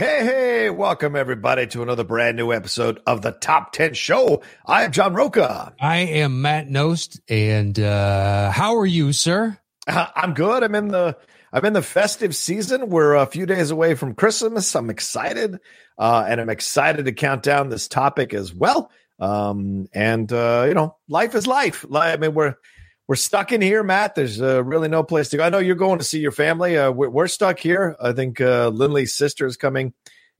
Hey, hey, welcome everybody to another brand new episode of the Top 10 Show. I am John Roca. I am Matt Nost, and uh, how are you, sir? Uh, I'm good. I'm in the I'm in the festive season. We're a few days away from Christmas. I'm excited, uh, and I'm excited to count down this topic as well. Um, and uh, you know, life is life. I mean, we're we're stuck in here, Matt. There's uh, really no place to go. I know you're going to see your family. Uh, we're, we're, stuck here. I think uh, Lindley's sister is coming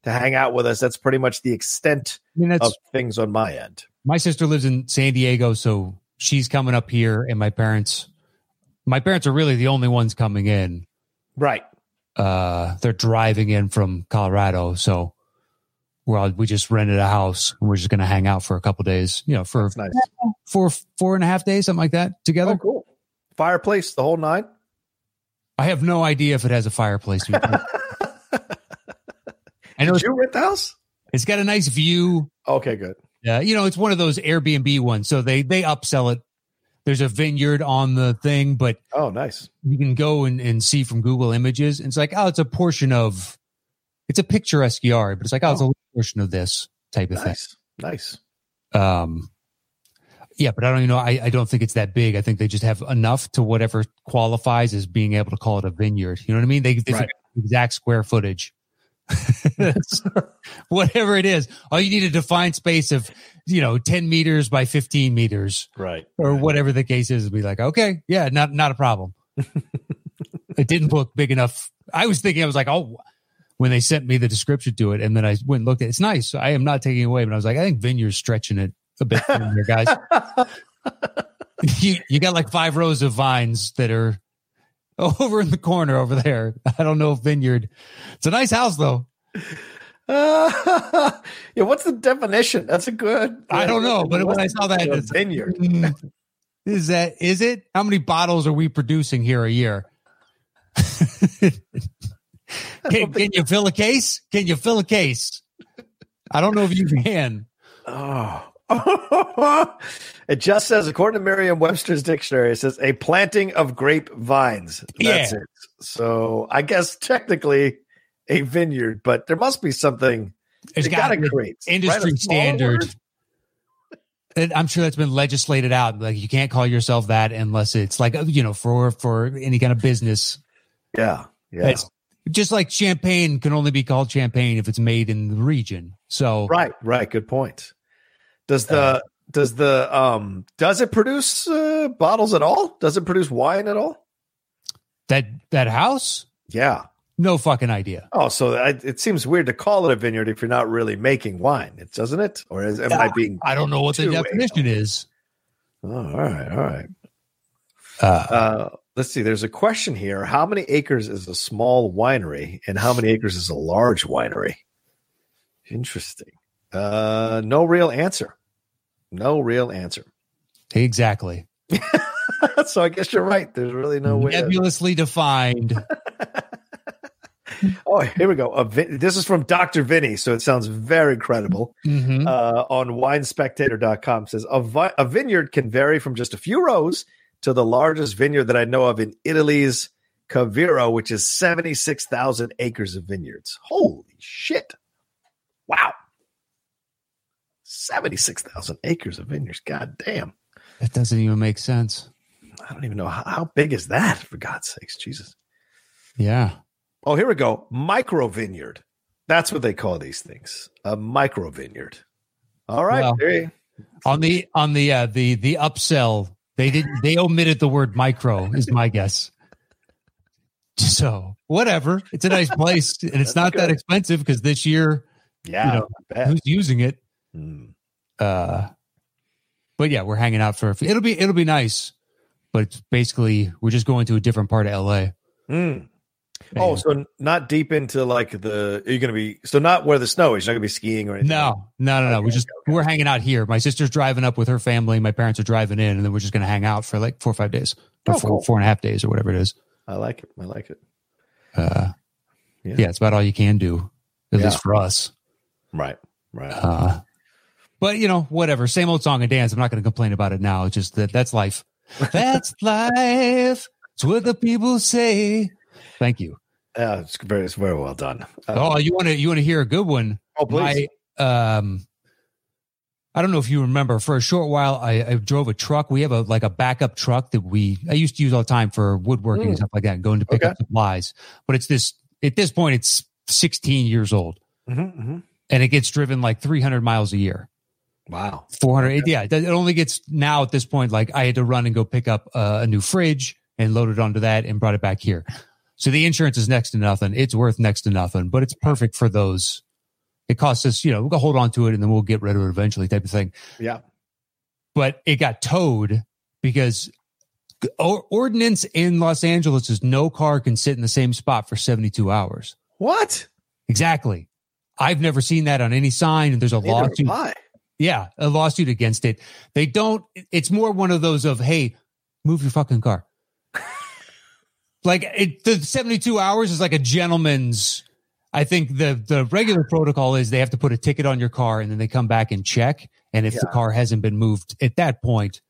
to hang out with us. That's pretty much the extent I mean, of things on my end. My sister lives in San Diego, so she's coming up here, and my parents, my parents are really the only ones coming in. Right. Uh, they're driving in from Colorado, so we're all, we just rented a house and we're just going to hang out for a couple days. You know, for nice. Four four and a half days, something like that, together. Oh, cool. Fireplace, the whole nine. I have no idea if it has a fireplace. I know Did you rent the house? It's got a nice view. Okay, good. Yeah, you know, it's one of those Airbnb ones, so they they upsell it. There's a vineyard on the thing, but oh, nice. You can go and, and see from Google Images. And it's like, oh, it's a portion of. It's a picturesque yard, but it's like, oh, oh. it's a portion of this type of nice. thing. Nice. Um, yeah, but I don't even know. I, I don't think it's that big. I think they just have enough to whatever qualifies as being able to call it a vineyard. You know what I mean? They, they right. exact square footage. whatever it is, all you need a defined space of, you know, 10 meters by 15 meters. Right. Or right. whatever the case is. Be like, okay, yeah, not, not a problem. it didn't look big enough. I was thinking, I was like, oh, when they sent me the description to it, and then I went and looked at it. It's nice. I am not taking away, but I was like, I think Vineyard's stretching it a bit here, guys. you, you got like five rows of vines that are over in the corner over there. I don't know if Vineyard. It's a nice house though. Uh, yeah, what's the definition? That's a good. I don't know, but when I saw that, it's vineyard. Is that is it? How many bottles are we producing here a year? Can, can you fill a case? Can you fill a case? I don't know if you can. Oh. It just says, according to Merriam Webster's dictionary, it says a planting of grape vines. That's yeah. it. So I guess technically a vineyard, but there must be something. It's got to create industry standard. And I'm sure that's been legislated out. Like you can't call yourself that unless it's like uh, you know for for any kind of business. Yeah, yeah. It's just like champagne can only be called champagne if it's made in the region. So right, right, good point. Does the uh, does the um does it produce uh, bottles at all? Does it produce wine at all? That that house? Yeah. No fucking idea. Oh, so I, it seems weird to call it a vineyard if you're not really making wine, it doesn't it? Or is, am I being? I don't know what the definition is. Oh, all right, all right. Uh, uh, let's see. There's a question here. How many acres is a small winery, and how many acres is a large winery? Interesting. Uh, no real answer. No real answer. Exactly. so I guess you're right. There's really no way. Nebulously to... defined. oh, here we go. This is from Dr. Vinny, so it sounds very credible. Mm-hmm. Uh, on winespectator.com says a, vi- a vineyard can vary from just a few rows to the largest vineyard that I know of in Italy's Quivira, which is 76,000 acres of vineyards. Holy shit. Wow. 76,000 acres of vineyards. God damn. That doesn't even make sense. I don't even know. How, how big is that, for God's sakes? Jesus. Yeah. Oh, here we go. Micro vineyard. That's what they call these things. A micro vineyard. All right. Well, on the on the uh, the the upsell they didn't. They omitted the word micro. Is my guess. So whatever. It's a nice place, and it's That's not good. that expensive because this year, yeah, you know, who's using it? Hmm. Uh, but yeah, we're hanging out for. It'll be it'll be nice. but it's basically we're just going to a different part of LA. Mm. Oh, so not deep into like the. Are you going to be so not where the snow is? You're not going to be skiing or anything. No, no, no, no. Okay, we just okay, we're hanging out here. My sister's driving up with her family. My parents are driving in, and then we're just going to hang out for like four or five days, or Oh, four, cool. four and a half days, or whatever it is. I like it. I like it. Uh, Yeah. yeah. it's about all you can do, at Yeah. least for us. Right. Right. Uh, but you know, whatever. Same old song and dance. I'm not going to complain about it now. It's just that that's life. That's life. It's what the people say. Thank you. yeah, it's very, it's very well done. Uh, oh, you want to you want to hear a good one? oh, please. My, um, I don't know if you remember. For a short while, I, I drove a truck. We have a like a backup truck that we I used to use all the time for woodworking Mm. and stuff like that, going to pick Okay. up supplies. But it's this at this point, it's 16 years old, Mhm, mhm. and it gets driven like 300 miles a year. Wow. 400 yeah it only gets now at this point like i had to run and go pick up uh, a new fridge and load it onto that and brought it back here so the insurance is next to nothing it's worth next to nothing but it's perfect for those it costs us you know we'll hold on to it and then we'll get rid of it eventually type of thing Yeah. but it got towed because ordinance in los angeles is no car can sit in the same spot for 72 hours What? exactly i've never seen that on any sign and there's a Neither lawsuit. Yeah, a lawsuit against it. They don't. It's more one of those of hey, move your fucking car. like it, the seventy-two hours is like a gentleman's. I think the the regular protocol is they have to put a ticket on your car and then they come back and check. And if the car hasn't been moved at that point,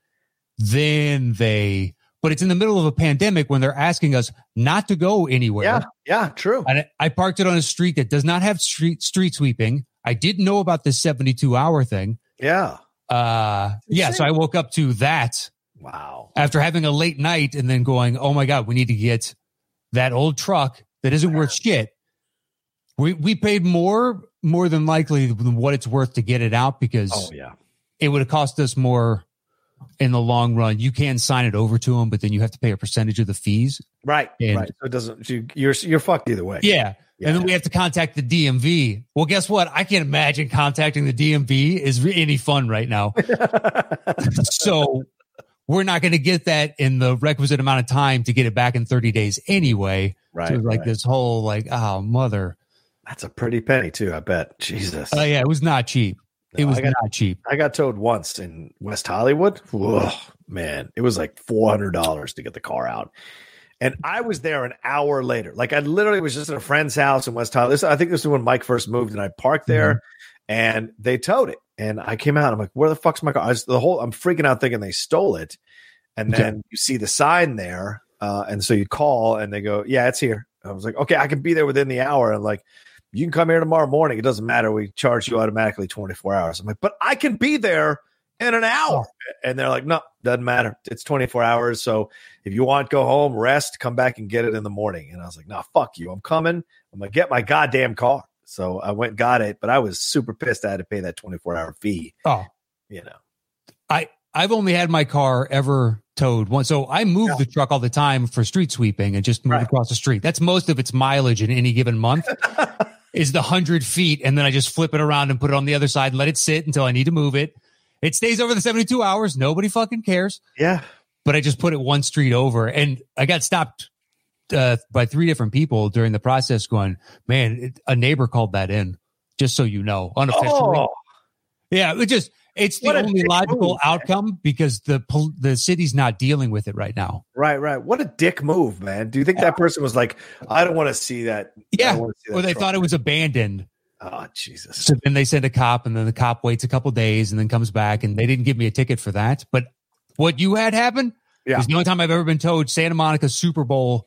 then they. But it's in the middle of a pandemic when they're asking us not to go anywhere. Yeah. Yeah. True. And I- I parked it on a street that does not have street street sweeping. I didn't know about this 72 hour thing. Yeah. Uh yeah, so I woke up to that Wow. after having a late night and then going, "Oh my god, we need to get that old truck that isn't worth shit." We we paid more more than likely than what it's worth to get it out because Oh yeah. it would have cost us more in the long run. You can sign it over to them, but then you have to pay a percentage of the fees. Right. And- right. So it doesn't. You, you're you're fucked either way. Yeah. And then we have to contact the DMV. Well, guess what? I can't imagine contacting the DMV is re- any fun right now. so we're not going to get that in the requisite amount of time to get it back in 30 days anyway. right. so like right. this whole like, oh mother. That's a pretty penny too. I bet. Jesus. Oh yeah, it was not cheap. it was got- not cheap. I got towed once in West Hollywood. Whoa, man, it was like four hundred dollars to get the car out, and I was there an hour later. Like I literally was just at a friend's house in West. This, I think this is when Mike first moved, and I parked there, and they towed it. And I came out. I'm like, "Where the fuck's my car?" I was, the whole I'm freaking out, thinking they stole it. And then you see the sign there, uh, and so you call, and they go, "Yeah, it's here." I was like, "Okay, I can be there within the hour." And like, you can come here tomorrow morning. It doesn't matter. We charge you automatically 24 hours. I'm like, but I can be there in an hour. Oh. And they're like, no, doesn't matter. It's 24 hours. So if you want, go home, rest, come back and get it in the morning. And I was like, no, fuck you. I'm coming. I'm going to get my goddamn car. So I went got it, but I was super pissed I had to pay that 24 hour fee, Oh, you know. I I've only had my car ever towed once. So I move Yeah. the truck all the time for street sweeping and just move Right. across the street. That's most of its mileage in any given month. is the hundred feet, and then I just flip it around and put it on the other side and let it sit until I need to move it. It stays over the 72 hours. Nobody fucking cares. Yeah. But I just put it one street over and I got stopped uh, by three different people during the process going, man, it, a neighbor called that in, just so you know, unofficially. Oh, Yeah, it just it's the What a only logical move, outcome because the the city's not dealing with it right now. right, right. What a dick move, man. Do you think that person was like, I don't want to see that? Yeah, see that or they truck." thought it was abandoned. Oh, Jesus. So then they send a cop, and then the cop waits a couple days and then comes back, and they didn't give me a ticket for that. But what you had happen Yeah. is the only time I've ever been towed Santa Monica Super Bowl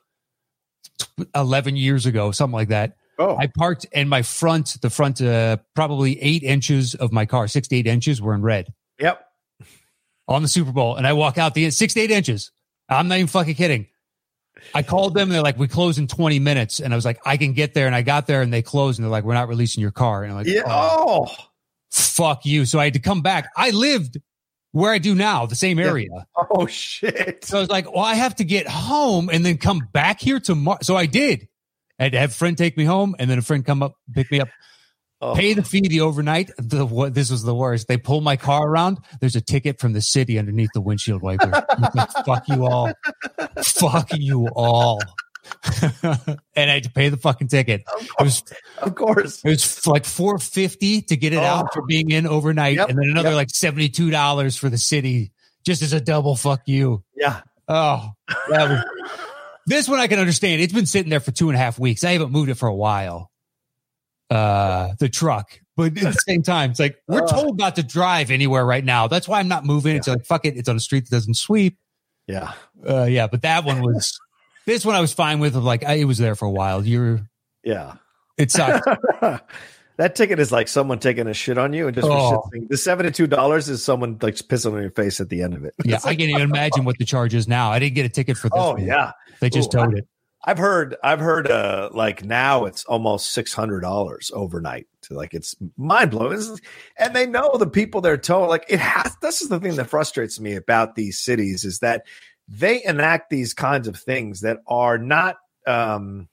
eleven years ago, something like that. Oh, I parked, and my front, the front, uh, probably eight inches of my car, six to eight inches, were in red. yep. on the Super Bowl, and I walk out the six to eight inches. I'm not even fucking kidding. I called them. And they're like, "We close in 20 minutes," and I was like, "I can get there." And I got there, and they closed, and they're like, "We're not releasing your car." And I'm like, Yeah. "Oh, Oh. fuck you!" So I had to come back. I lived where I do now, the same Yeah. area. Oh, shit. So I was like, "Well, I have to get home and then come back here tomorrow." So I did. I had to have a friend take me home, and then a friend come up pick me up. Oh. Pay the fee the overnight. The what? This was the worst. They pull my car around. There's a ticket from the city underneath the windshield wiper. Like, Fuck you all. Fuck you all. and I had to pay the fucking ticket. Of It course. was Of course. it was like four fifty to get it out Oh. for being in overnight, Yep, and then another yep. like seventy two dollars for the city, just as a double fuck you. Yeah. Oh, that was, this one I can understand. It's been sitting there for two and a half weeks. I haven't moved it for a while. Uh, the truck, but at the same time, it's like we're told not to drive anywhere right now. That's why I'm not moving. It's like fuck it. It's on a street that doesn't sweep. Yeah. Uh, yeah, but that one was. This one I was fine with. Of like I, it was there for a while. You're. Yeah. It sucks. that ticket is like someone taking a shit on you and just Oh. the seventy-two dollars is someone like pissing on your face at the end of it. yeah, I can't even imagine what the charge is now. I didn't get a ticket for this. oh one. yeah, they just Ooh, towed it. I've heard I've heard uh like now it's almost six hundred dollars overnight. To like it's mind blowing, and they know the people they're towing. Like it has. This is the thing that frustrates me about these cities is that they enact these kinds of things that are not um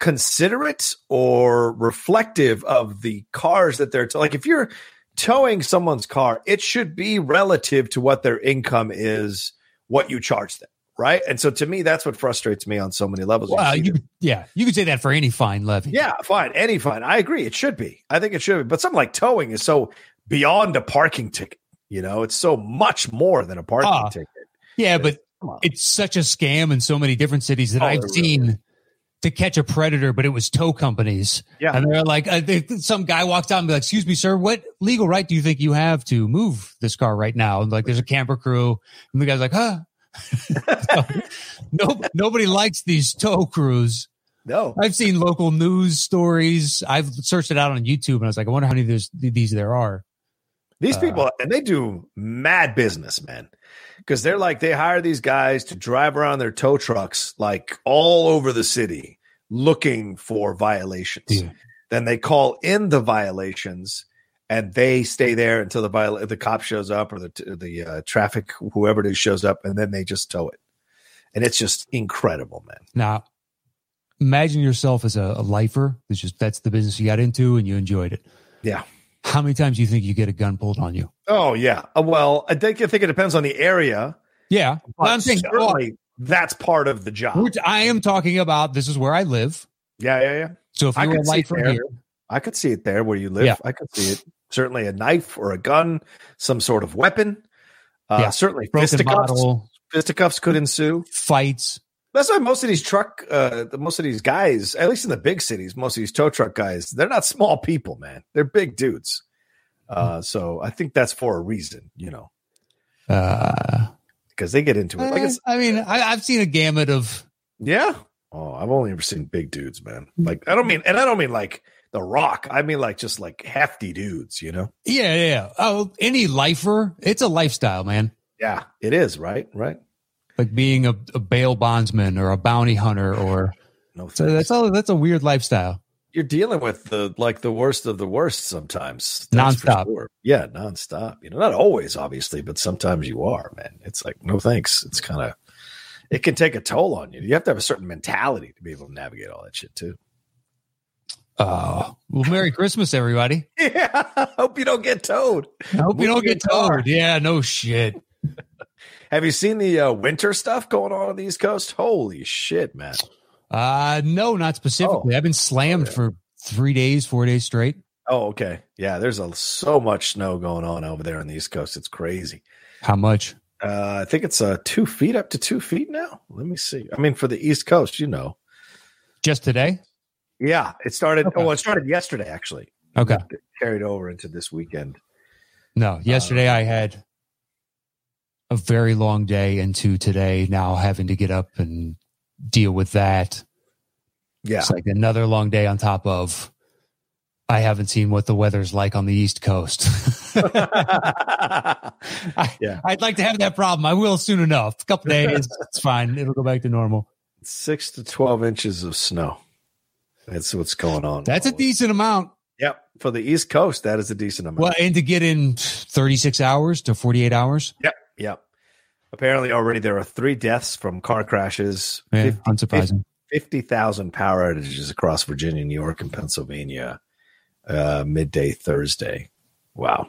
considerate or reflective of the cars that they're tow- like if you're towing someone's car it should be relative to what their income is what you charge them right and so to me that's what frustrates me on so many levels Well, you, yeah, you could say that for any fine levy. yeah fine any fine i agree it should be i think it should be but something like towing is so beyond a parking ticket you know it's so much more than a parking Ah, ticket yeah, but it's such a scam in so many different cities that Oh, I've really seen to catch a predator, but it was tow companies. Yeah. And they're like, uh, they, some guy walks out and be like, excuse me, sir, what legal right do you think you have to move this car right now? And like, there's a camper crew. And the guy's like, huh? So, no, nobody likes these tow crews. no I've seen local news stories. I've searched it out on YouTube and I was like, I wonder how many of these, these there are. These Uh, people, and they do mad business, man. Because they're like, they hire these guys to drive around their tow trucks like all over the city looking for violations. Yeah. Then they call in the violations and they stay there until the viola- the cop shows up or the, the uh, traffic, whoever it is, shows up and then they just tow it. And it's just incredible, man. Now, imagine yourself as a, a lifer. It's just that's the business you got into and you enjoyed it. Yeah. How many times do you think you get a gun pulled on you? Oh, yeah. Uh, well, I think, I think it depends on the area. Yeah, But I'm saying oh, that's part of the job. which I am talking about. This is where I live. Yeah, yeah, yeah. So if I you're a lifer here, I could see it there where you live. Yeah. I could see it. Certainly a knife or a gun, some sort of weapon. Uh, Yeah. Certainly broken fisticuffs. bottle, Fisticuffs could ensue. fights. That's why most of these truck, uh, most of these guys, at least in the big cities, most of these tow truck guys, they're not small people, man. They're big dudes. Uh, so I think that's for a reason, you know, Uh, because they get into it. Like it's, I mean, I, I've seen a gamut of. yeah. Oh, I've only ever seen big dudes, man. Like I don't mean, and I don't mean like the Rock. I mean like just like hefty dudes, you know. Yeah, yeah. Oh, any lifer, it's a lifestyle, man. Yeah, it is right, right. Like being a, a bail bondsman or a bounty hunter, or No, so that's all. That's a weird lifestyle. you're dealing with the like the worst of the worst sometimes. That's Nonstop. sure. Yeah, nonstop. You know, not always, obviously, but sometimes you are, man. It's like, no thanks. It's kind of it can take a toll on you. You have to have a certain mentality to be able to navigate all that shit too. Oh, well, Merry Christmas, everybody. Yeah. Hope you don't get towed. I hope you don't get car. towed. Yeah, no shit. Have you seen the uh, winter stuff going on on the East Coast? Holy shit, man. Uh no, not specifically. Oh. I've been slammed Oh, yeah. for three days, four days straight. Oh, okay. Yeah, there's a, so much snow going on over there on the East Coast. It's crazy. How much? Uh, I think it's uh, two feet up to two feet now. Let me see. I mean, for the East Coast, you know. Just today? Yeah, it started. Okay. Oh, it started yesterday actually. Okay. It carried over into this weekend. No. Um, yesterday I had a very long day into today now having to get up and deal with that. Yeah, It's like another long day on top of I haven't seen what the weather's like on the East Coast. I, Yeah. I'd like to have that problem. I will soon enough. A couple days, it's fine. It'll go back to normal. six to twelve inches of snow. That's what's going on. That's a decent amount. Yep, for the East Coast, that is a decent amount. Well, and to get in 36 hours to 48 hours, Yep, yep. Apparently, already there are three deaths from car crashes. yeah, 50 unsurprising. 50,000 power outages across Virginia, New York, and Pennsylvania. uh, midday Thursday. Wow.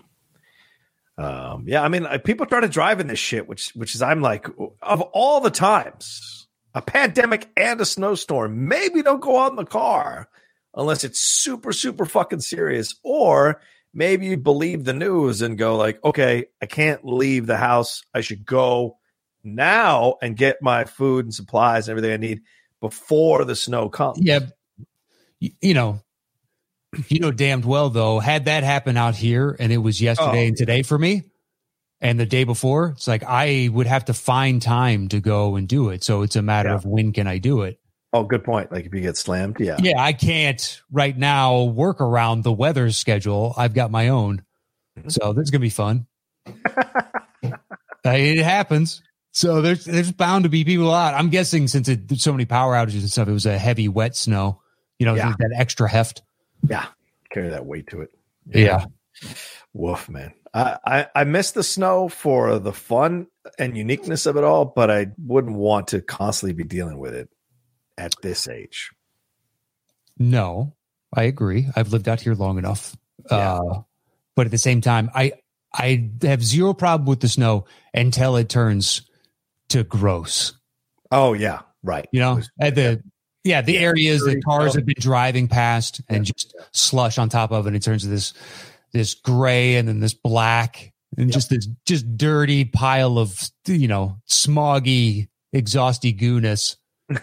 Um, yeah, I mean, uh, people started driving this shit, which which is I'm like, of all the times, a pandemic and a snowstorm, maybe don't go out in the car unless it's super super fucking serious, or maybe you believe the news and go like, okay, I can't leave the house. I should go now and get my food and supplies and everything I need before the snow comes. Yeah, you, know, you know damned well though, had that happen out here and it was yesterday Oh. and today for me and the day before, it's like I would have to find time to go and do it. So it's a matter Yeah. of when can I do it. Oh, good point. Like if you get slammed, yeah. Yeah, I can't right now work around the weather schedule. I've got my own. Mm-hmm. So this is gonna be fun. It happens. So there's there's bound to be people out. I'm guessing since it, there's so many power outages and stuff, it was a heavy wet snow. You know, Yeah. that extra heft. Yeah. Carry that weight to it. Yeah. Woof, man. I, I, I miss the snow for the fun and uniqueness of it all, but I wouldn't want to constantly be dealing with it at this age. No, I agree. I've lived out here long enough. Yeah. Uh, but at the same time, I I have zero problem with the snow until it turns to gross. Oh, yeah. Right. You know, at the yeah, the areas that cars have been driving past and just slush on top of it. It turns to this this gray and then this black and just this just dirty pile of you know smoggy, exhausty gooness.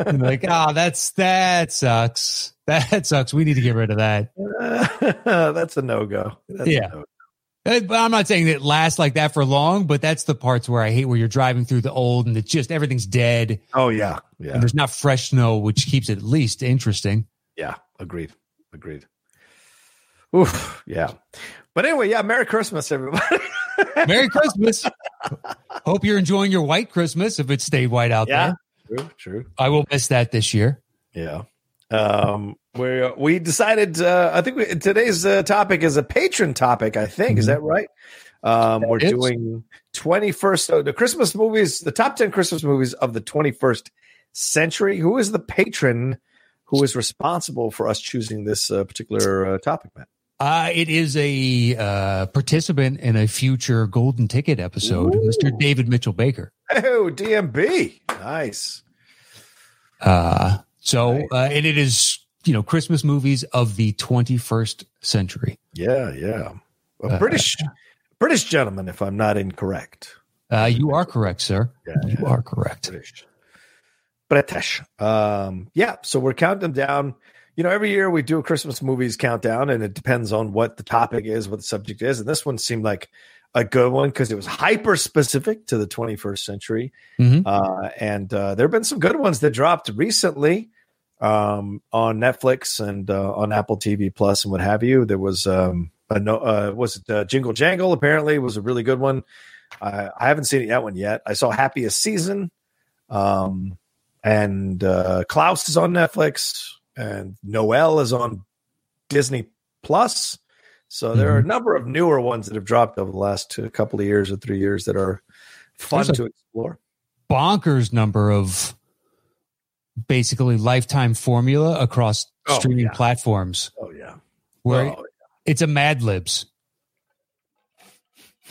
And like, ah, that's that sucks. That sucks. We need to get rid of that. That's a no go. Yeah. Uh, But I'm not saying that it lasts like that for long, but that's the parts where I hate where you're driving through the old and it's just everything's dead Oh, yeah. and Yeah. there's not fresh snow, which keeps it at least interesting. Yeah. Agreed. Agreed. Oof. Yeah. But anyway, yeah. Merry Christmas, everybody. Merry Christmas. Hope you're enjoying your white Christmas if it stayed white out Yeah. there. true. True. I will miss that this year. Yeah. Um, we we decided. Uh, I think we, today's uh, topic is a patron topic. I think is that right? Um, we're is. doing twenty first. So the Christmas movies, the top ten Christmas movies of the twenty first century. Who is the patron who is responsible for us choosing this uh, particular uh, topic, Matt? Uh, it is a uh, participant in a future Golden Ticket episode, Ooh. Mr. David Mitchell Baker. Oh, DMB, nice. Uh, so, uh, and it is, you know, Christmas movies of the 21st century. Yeah, yeah. A Uh, British British gentleman, if I'm not incorrect. Uh, you are correct, sir. Yeah, You are correct. British. British. Um, yeah, so we're counting them down. You know, every year we do a Christmas movies countdown, and it depends on what the topic is, what the subject is. And this one seemed like a good one because it was hyper specific to the 21st century. Mhm. Uh, and uh, there have been some good ones that dropped recently um, on Netflix and uh, on Apple TV Plus and what have you. There was um, a no, uh, was it uh, Jingle Jangle? Apparently, was a really good one. I, I haven't seen that one yet. I saw Happiest Season, um, and uh, Klaus is on Netflix, and Noel is on Disney Plus. So there are a mm-hmm. number of newer ones that have dropped over the last two, couple of years or three years that are fun There's to explore. Bonkers number of basically lifetime formula across Oh, streaming yeah. platforms Oh yeah, where Oh, it's a Mad Libs.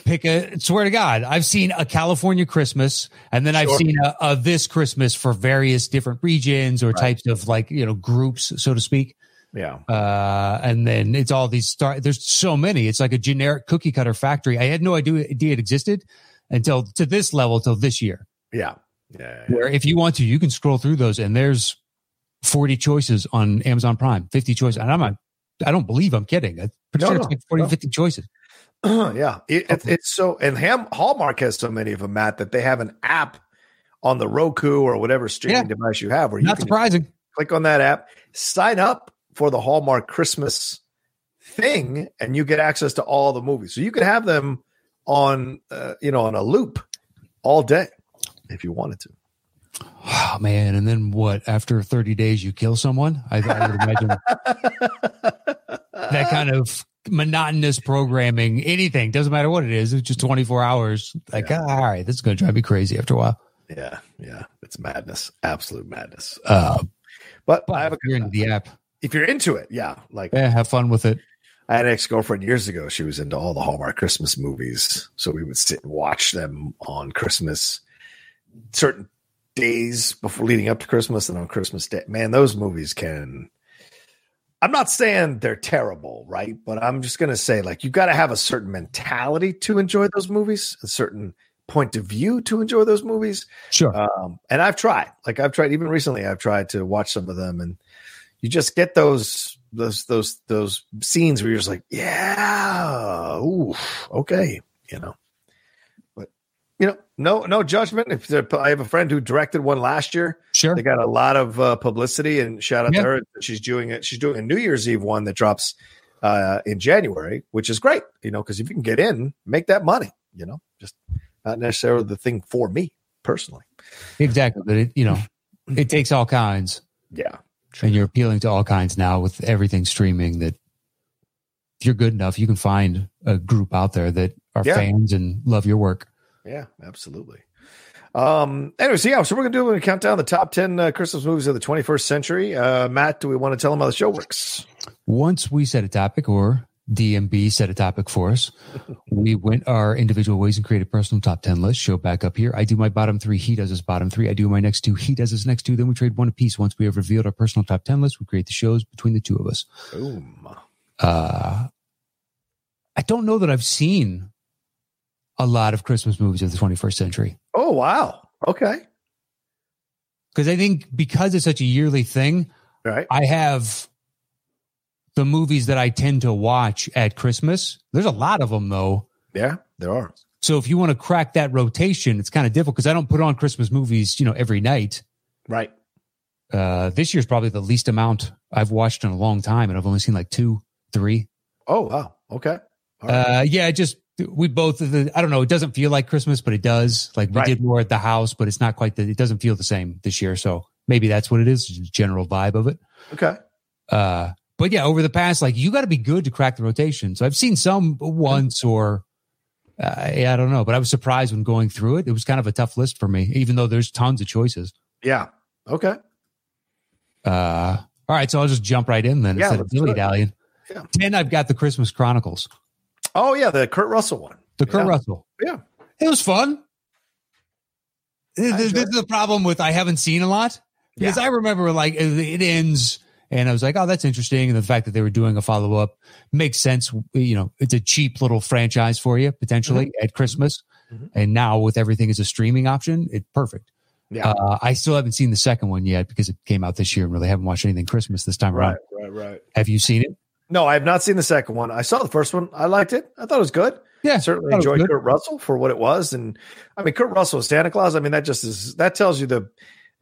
Pick a swear to God, I've seen a California Christmas, and then I've seen a, a this Christmas for various different regions or Right. types of like you know groups, so to speak. yeah, Uh, and then it's all these star. There's so many. It's like a generic cookie cutter factory. I had no idea, idea it existed until to this level, until this year. yeah, yeah. yeah. Where if you want to, you can scroll through those, and there's 40 choices on Amazon Prime, 50 choices, and I'm not. I don't believe I'm kidding. I'm pretty No, sure it's like 40, no. 50 choices. yeah, it, it's it's so and Ham, Hallmark has so many of them, Matt, that they have an app on the Roku or whatever streaming Yeah. device you have, where you Not can surprising. click on that app, sign up for the Hallmark Christmas thing, and you get access to all the movies. So you can have them on, uh, you know, on a loop all day if you wanted to. Oh man! And then what? After 30 days, you kill someone. I, I would imagine that kind of monotonous programming. Anything doesn't matter what it is. It's just 24 hours. Like, ah, all right, this is going to drive me crazy after a while. Yeah, yeah, it's madness, absolute madness. Uh, But but I have a if you're into the app. if you're into it, yeah. Like Yeah, have fun with it. I had an ex girlfriend years ago. She was into all the Hallmark Christmas movies, so we would sit and watch them on Christmas, certain days before leading up to Christmas and on Christmas Day. Man, those movies can. I'm not saying they're terrible, right? But I'm just going to say, like, you've got to have a certain mentality to enjoy those movies, a certain point of view to enjoy those movies. Sure. Um, and I've tried, like, I've tried even recently. I've tried to watch some of them, and you just get those those those those scenes where you're just like, yeah, ooh, okay, you know. You know, no no judgment. If there- I have a friend who directed one last year, sure. they got a lot of uh, publicity, and shout out Yeah. to her. She's doing it. She's doing a New Year's Eve one that drops uh, in January, which is great. You know, because if you can get in, make that money. You know, just not necessarily the thing for me personally. Exactly. But it, you know, it takes all kinds. Yeah, and you're appealing to all kinds now with everything streaming that if you're good enough you can find a group out there that are Yeah. fans and love your work Yeah, absolutely. Um. Anyways, yeah. So we're gonna do we're gonna count down the top ten uh, Christmas movies of the 21st century. Uh, Matt, do we want to tell them how the show works? once we set a topic or dmb set a topic for us we went our individual ways and created personal top 10 list show back up here i do my bottom three he does his bottom three i do my next two he does his next two then we trade one apiece once we have revealed our personal top 10 list we create the shows between the two of us Boom. uh i don't know that i've seen a lot of christmas movies of the 21st century Oh wow. Okay. because I think because it's such a yearly thing, right. I have the movies that I tend to watch at Christmas. There's a lot of them though. Yeah, there are. So if you want to crack that rotation, it's kind of difficult because I don't put on Christmas movies, you know, every night. Right. Uh, this year's probably the least amount I've watched in a long time, and I've only seen like two, three. Oh wow. Okay. Right. Uh, yeah, just we both. I don't know. It doesn't feel like Christmas, but it does. Like we Right. did more at the house, but it's not quite. The, it doesn't feel the same this year. So maybe that's what it is. General vibe of it. okay. Uh, but yeah, over the past, like you got to be good to crack the rotation. So I've seen some once or uh, yeah, I don't know, but I was surprised when going through it. It was kind of a tough list for me, even though there's tons of choices. Yeah. Okay. Uh, all right, so I'll just jump right in then Yeah, instead of dilly dallying. Yeah. Ten, I've got the Christmas Chronicles, Oh yeah, the Kurt Russell one. the Kurt Yeah. Russell. Yeah. It was fun. This, this is the problem with I haven't seen a lot because Yeah. I remember like it, ends and I was like, oh, that's interesting. And the fact that they were doing a follow up makes sense. You know, it's a cheap little franchise for you potentially at Christmas. Mhm. And now with everything as a streaming option, it's perfect. Yeah. Uh, I still haven't seen the second one yet because it came out this year and really haven't watched anything Christmas this time around. right. around. Right. Right. Have you seen it? No, I have not seen the second one. I saw the first one. I liked it. I thought it was good. Yeah, certainly thought it was enjoyed. Kurt Russell for what it was, and I mean Kurt Russell Santa Claus. I mean that just is that tells you the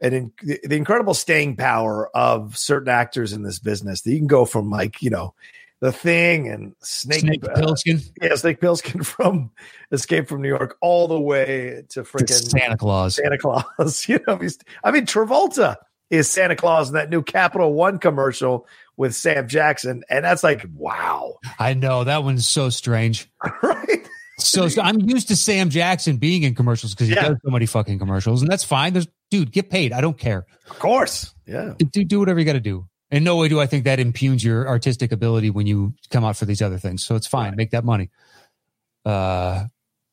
and in, the incredible staying power of certain actors in this business. That you can go from like you know the Thing and Snake, Snake uh, Plissken, yeah, Snake Plissken from Escape from New York, all the way to freaking Santa Claus. Santa Claus. You know, he's, I mean, Travolta is Santa Claus in that new Capital One commercial with Sam Jackson, and that's like, wow, I know that one's so strange. right? So, so I'm used to Sam Jackson being in commercials because he Yeah. does so many fucking commercials, and that's fine. There's dude, get paid. I don't care. Of course, yeah, Do do whatever you got to do. In no way do I think that impugns your artistic ability when you come out for these other things. So it's fine. Make that money. Uh,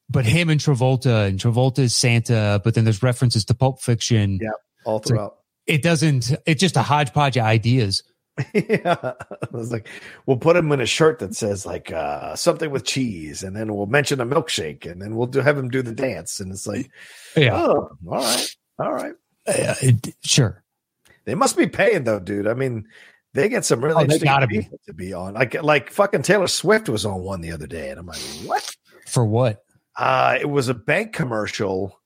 but him and Travolta and Travolta is Santa, but then there's references to Pulp Fiction. Yeah. all throughout. It doesn't. It's just a hodgepodge of ideas. yeah, I was like, we'll put him in a shirt that says like uh, something with cheese, and then we'll mention a milkshake, and then we'll do have him do the dance, and it's like, Yeah, oh, all right, all right. Uh, it- sure. They must be paying though, dude. I mean, they get some really Oh, interesting gotta be. to be on. Like, like fucking Taylor Swift was on one the other day, and I'm like, what? For what? Uh, it was a bank commercial,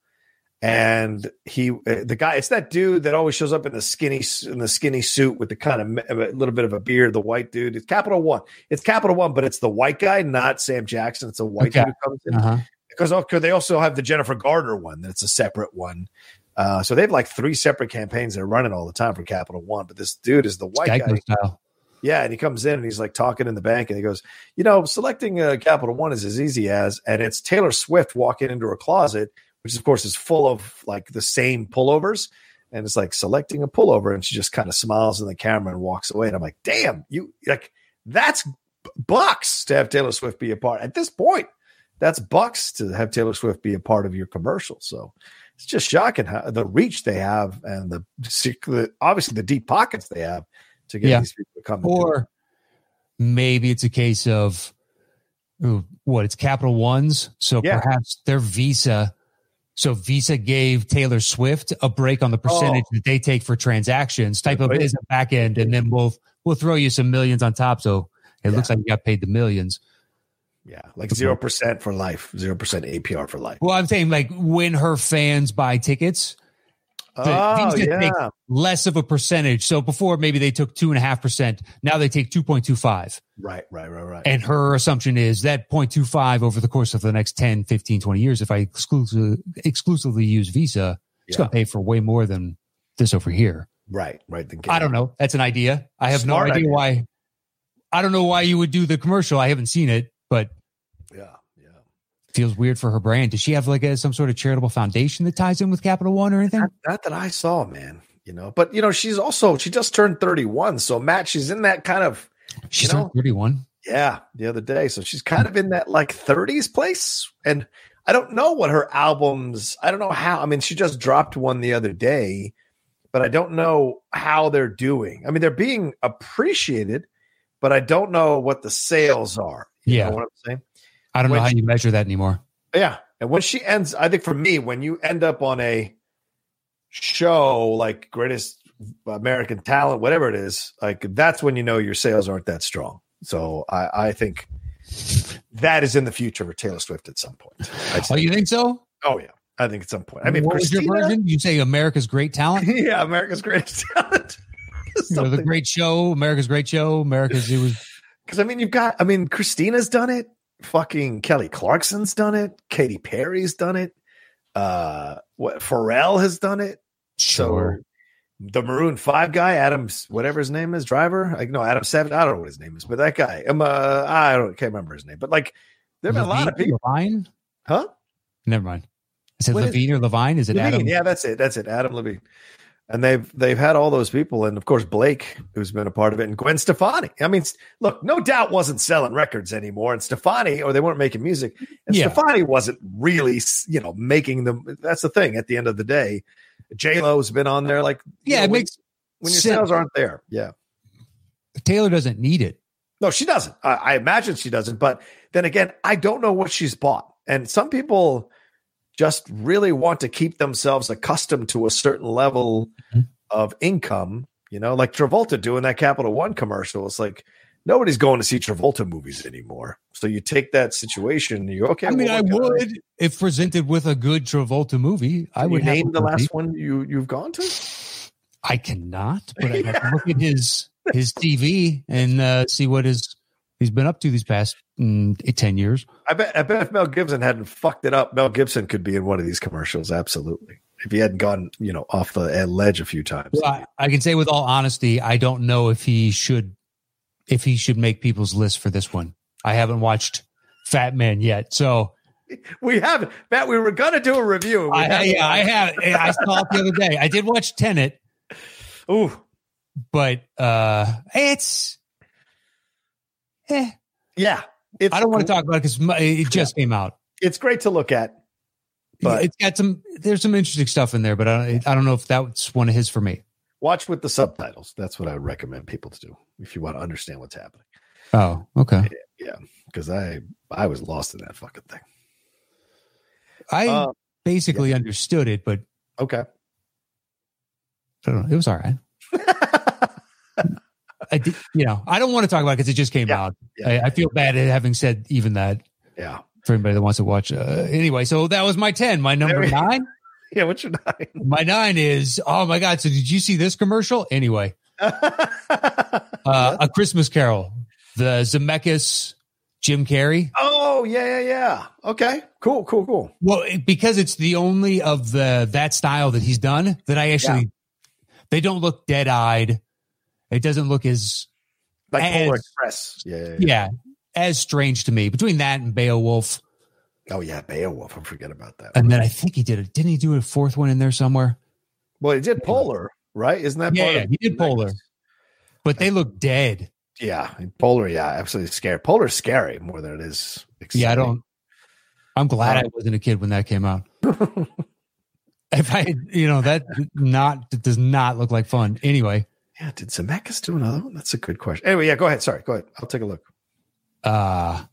and he, uh, the guy, it's that dude that always shows up in the skinny, in the skinny suit with the kind of a little bit of a beard. The white dude. It's Capital One. It's Capital One, but it's the white guy, not Sam Jackson. It's a white Okay. dude who comes in Uh huh. because okay, they also have the Jennifer Gardner one. That's a separate one. Uh, so they have like three separate campaigns that are running all the time for Capital One. But this dude is the white guy. Style. Yeah, and he comes in and he's like talking in the bank, and he goes, "You know, selecting uh, Capital One is as easy as," and it's Taylor Swift walking into her closet, which of course is full of like the same pullovers, and it's like selecting a pullover, and she just kind of smiles in the camera and walks away. And I'm like, damn, you like that's bucks to have Taylor Swift be a part at this point. That's bucks to have Taylor Swift be a part of your commercial. So it's just shocking how the reach they have and the, obviously the deep pockets they have to get Yeah. these people to come. and do it. Or maybe it's a case of ooh, what it's Capital One's. So Yeah. perhaps their Visa. So Visa gave Taylor Swift a break on the oh. percentage that they take for transactions, type of is a back end, and then we'll we'll throw you some millions on top. So it Yeah. looks like you got paid the millions. yeah, like zero percent for life, zero percent APR for life. Well, I'm saying like when her fans buy tickets, Oh yeah, less of a percentage. So before maybe they took two and a half percent. Now they take two point two five. right, right, right, right. And her assumption is that 0.25 over the course of the next 10, 15, 20 years, if I exclusively, exclusively use Visa, it's Yeah. going to pay for way more than this over here. right, right. I don't know. That's an idea. I have Smart no idea idea. why. I don't know why you would do the commercial. I haven't seen it, but Yeah, yeah. it feels weird for her brand. Does she have like a, some sort of charitable foundation that ties in with Capital One or anything? Not, not that I saw, man. You know, but you know, she's also she just turned thirty-one. So Matt, she's in that kind of She's know, 31. yeah. The other day, so she's kind of in that like thirties place, and I don't know what her albums. I don't know how. I mean, she just dropped one the other day, but I don't know how they're doing. I mean, they're being appreciated, but I don't know what the sales are. You Yeah. know what I'm saying? I don't know how she- you measure that anymore. Yeah. And when she ends, I think for me, when you end up on a show like Greatest American Talent, whatever it is, like that's when you know your sales aren't that strong. So I, I think that is in the future for Taylor Swift at some point. Oh, you think so? oh yeah, I think at some point. I mean, what was your version? You say America's Great Talent? yeah, America's Greatest Talent. You know, the great show, America's Great Show, America's, it was, Because I mean, you've got. I mean, Christina's done it. Fucking Kelly Clarkson's done it. Katy Perry's done it. Uh, what Pharrell has done it. sure. So the Maroon Five guy, Adams, whatever his name is, driver. Like no, Adam Seven. I don't know what his name is, but that guy. Um, uh, I don't can't remember his name. But like, there've been a lot of people, Levine? huh? Never mind. Is it What is- Levine or Levine? Is it Levine, Adam? Yeah, that's it. That's it. Adam Levine. And they've they've had all those people, and of course Blake, who's been a part of it, and Gwen Stefani. I mean, look, no doubt wasn't selling records anymore, and Stefani, or they weren't making music, and Yeah. Stefani wasn't really, you know, making them. That's the thing. At the end of the day, J Lo's been on there, like you Yeah, know, it when- makes when your sense. sales aren't there. Yeah, Taylor doesn't need it. No, she doesn't. I, I imagine she doesn't. But then again, I don't know what she's bought. And some people just really want to keep themselves accustomed to a certain level Mhm. of income. You know, like Travolta doing that Capital One commercial. It's like nobody's going to see Travolta movies anymore. So you take that situation, and you okay. I mean, well, I can would if presented with a good Travolta movie. I would name the movie. last one you you've gone to. I cannot, but I have to look at his his TV and uh, see what his he's been up to these past mm, eight, 10 years. I bet. I bet if Mel Gibson hadn't fucked it up, Mel Gibson could be in one of these commercials. Absolutely. If he hadn't gone, you know, off the ledge a few times. Well, I, I can say with all honesty, I don't know if he should if he should make people's list for this one. I haven't watched Fatman yet, so We haven't, Matt. We were gonna do a review. I, yeah, I have. I saw it the other day. I did watch Tenet, Ooh, but uh it's. Eh, yeah. It's, I don't want to talk about it because it just came out. It's great to look at, but it's got some. There's some interesting stuff in there, but I, I don't know if that's one of his for me. watch with the subtitles. That's what I recommend people to do if you want to understand what's happening. Oh, okay. Yeah. Because I I was lost in that fucking thing. I Uh, basically understood it, but okay. I don't know. It was all right. I you know, I don't want to talk about it because it just came Yeah. out. Yeah. I, I feel bad at having said even that yeah. for anybody that wants to watch. Uh, anyway, so that was my 10. My number nine, Yeah. What's your nine? my nine is, oh my God. So did you see this commercial? Anyway, uh, A Christmas Carol, the Zemeckis, Jim Carrey. oh yeah yeah yeah. Okay. Cool cool cool. Well, it- because it's the only of the that style that he's done that I actually they don't look dead eyed. It doesn't look as Like And- Polar Express. Yeah, yeah, yeah. yeah as strange to me between that and Beowulf. Oh yeah, Beowulf. I forget about that. And then I think he did it. Didn't he do a fourth one in there somewhere? Well, he did Polar, right? Isn't that part Yeah, of he did Polar, but they look dead. Yeah, Polar. Yeah, absolutely scary. Polar's scary more than it is. Exciting. Yeah, I don't. I'm glad Um, I wasn't a kid when that came out. if I, you know, that not that does not look like fun. Anyway, Yeah, did Zemeckis do another one? That's a good question. Anyway, yeah, go ahead. Sorry, go ahead. I'll take a look. uh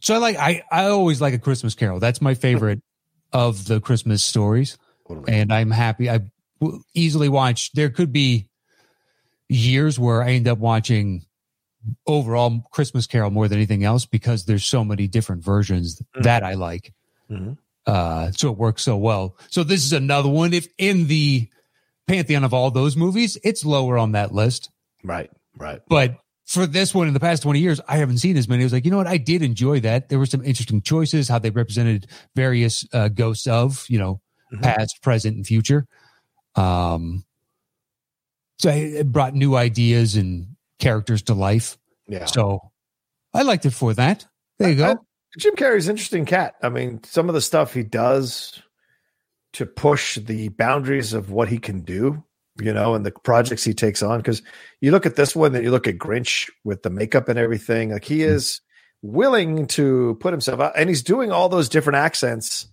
so I like I I always like a Christmas Carol. That's my favorite of the Christmas stories, Totally. and I'm happy. I easily watch. There could be years where I end up watching overall Christmas Carol more than anything else because there's so many different versions Mhm. that I like. Mhm. Uh, so it works so well. So this is another one. If in the pantheon of all those movies, it's lower on that list. Right, right. But for this one in the past 20 years, I haven't seen as many. I was like, you know what? I did enjoy that. There were some interesting choices, how they represented various uh, ghosts of, you know, Mhm. past, present, and future. Um, so it brought new ideas and characters to life. Yeah. So I liked it for that. There you go. I- Jim Carrey's interesting cat. I mean, some of the stuff he does to push the boundaries of what he can do, you know, and the projects he takes on. Because you look at this one, then you look at Grinch with the makeup and everything. Like he is willing to put himself out, and he's doing all those different accents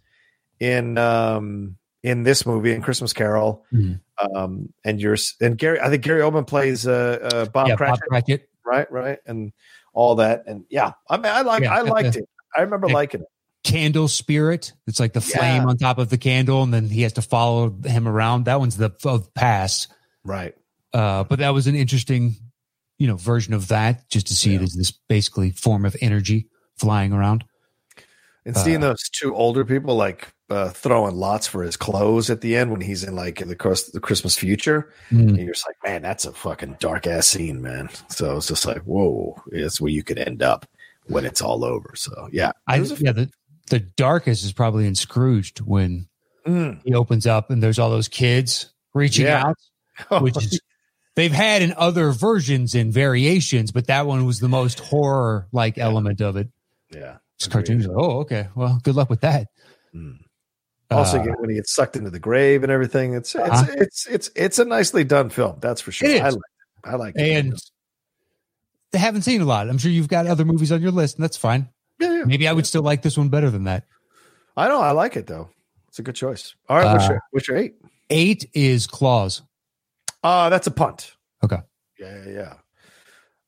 in um in this movie in Christmas Carol. Mhm. Um, and you're and Gary, I think Gary Oldman plays uh, uh Bob yeah, Cratchit Bob Cratchit. right right and all that and yeah i mean i like Yeah, i the- liked it i remember the- liking it Candle spirit. It's like the flame Yeah. on top of the candle, and then he has to follow him around. That one's the of past. right Uh, but that was an interesting, you know, version of that, just to see it as this basically form of energy flying around. and seeing Uh, those two older people like uh, throwing lots for his clothes at the end when he's in like the course the christmas future and you're just like man that's a fucking dark ass scene man so it's just like whoa it's where you could end up when it's all over so yeah I, was yeah, the, the darkest is probably in Scrooged when Mm. he opens up and there's all those kids reaching Yeah. out, which is they've had in other versions and variations, but that one was the most horror like element of it. yeah It's cartoons. Oh, okay. Well, good luck with that. Mm. also Uh, get- when he gets sucked into the grave and everything it's it's Uh-huh. it's it's it's a nicely done film that's for sure i like it. i like it and they haven't seen a lot. I'm sure you've got other movies on your list, and that's fine. Maybe I would still like this one better than that. I know. I like it though. It's a good choice. All right. What's Uh, your what's your eight? Eight is Klaus. Uh that's a punt. Okay. Yeah, yeah, yeah.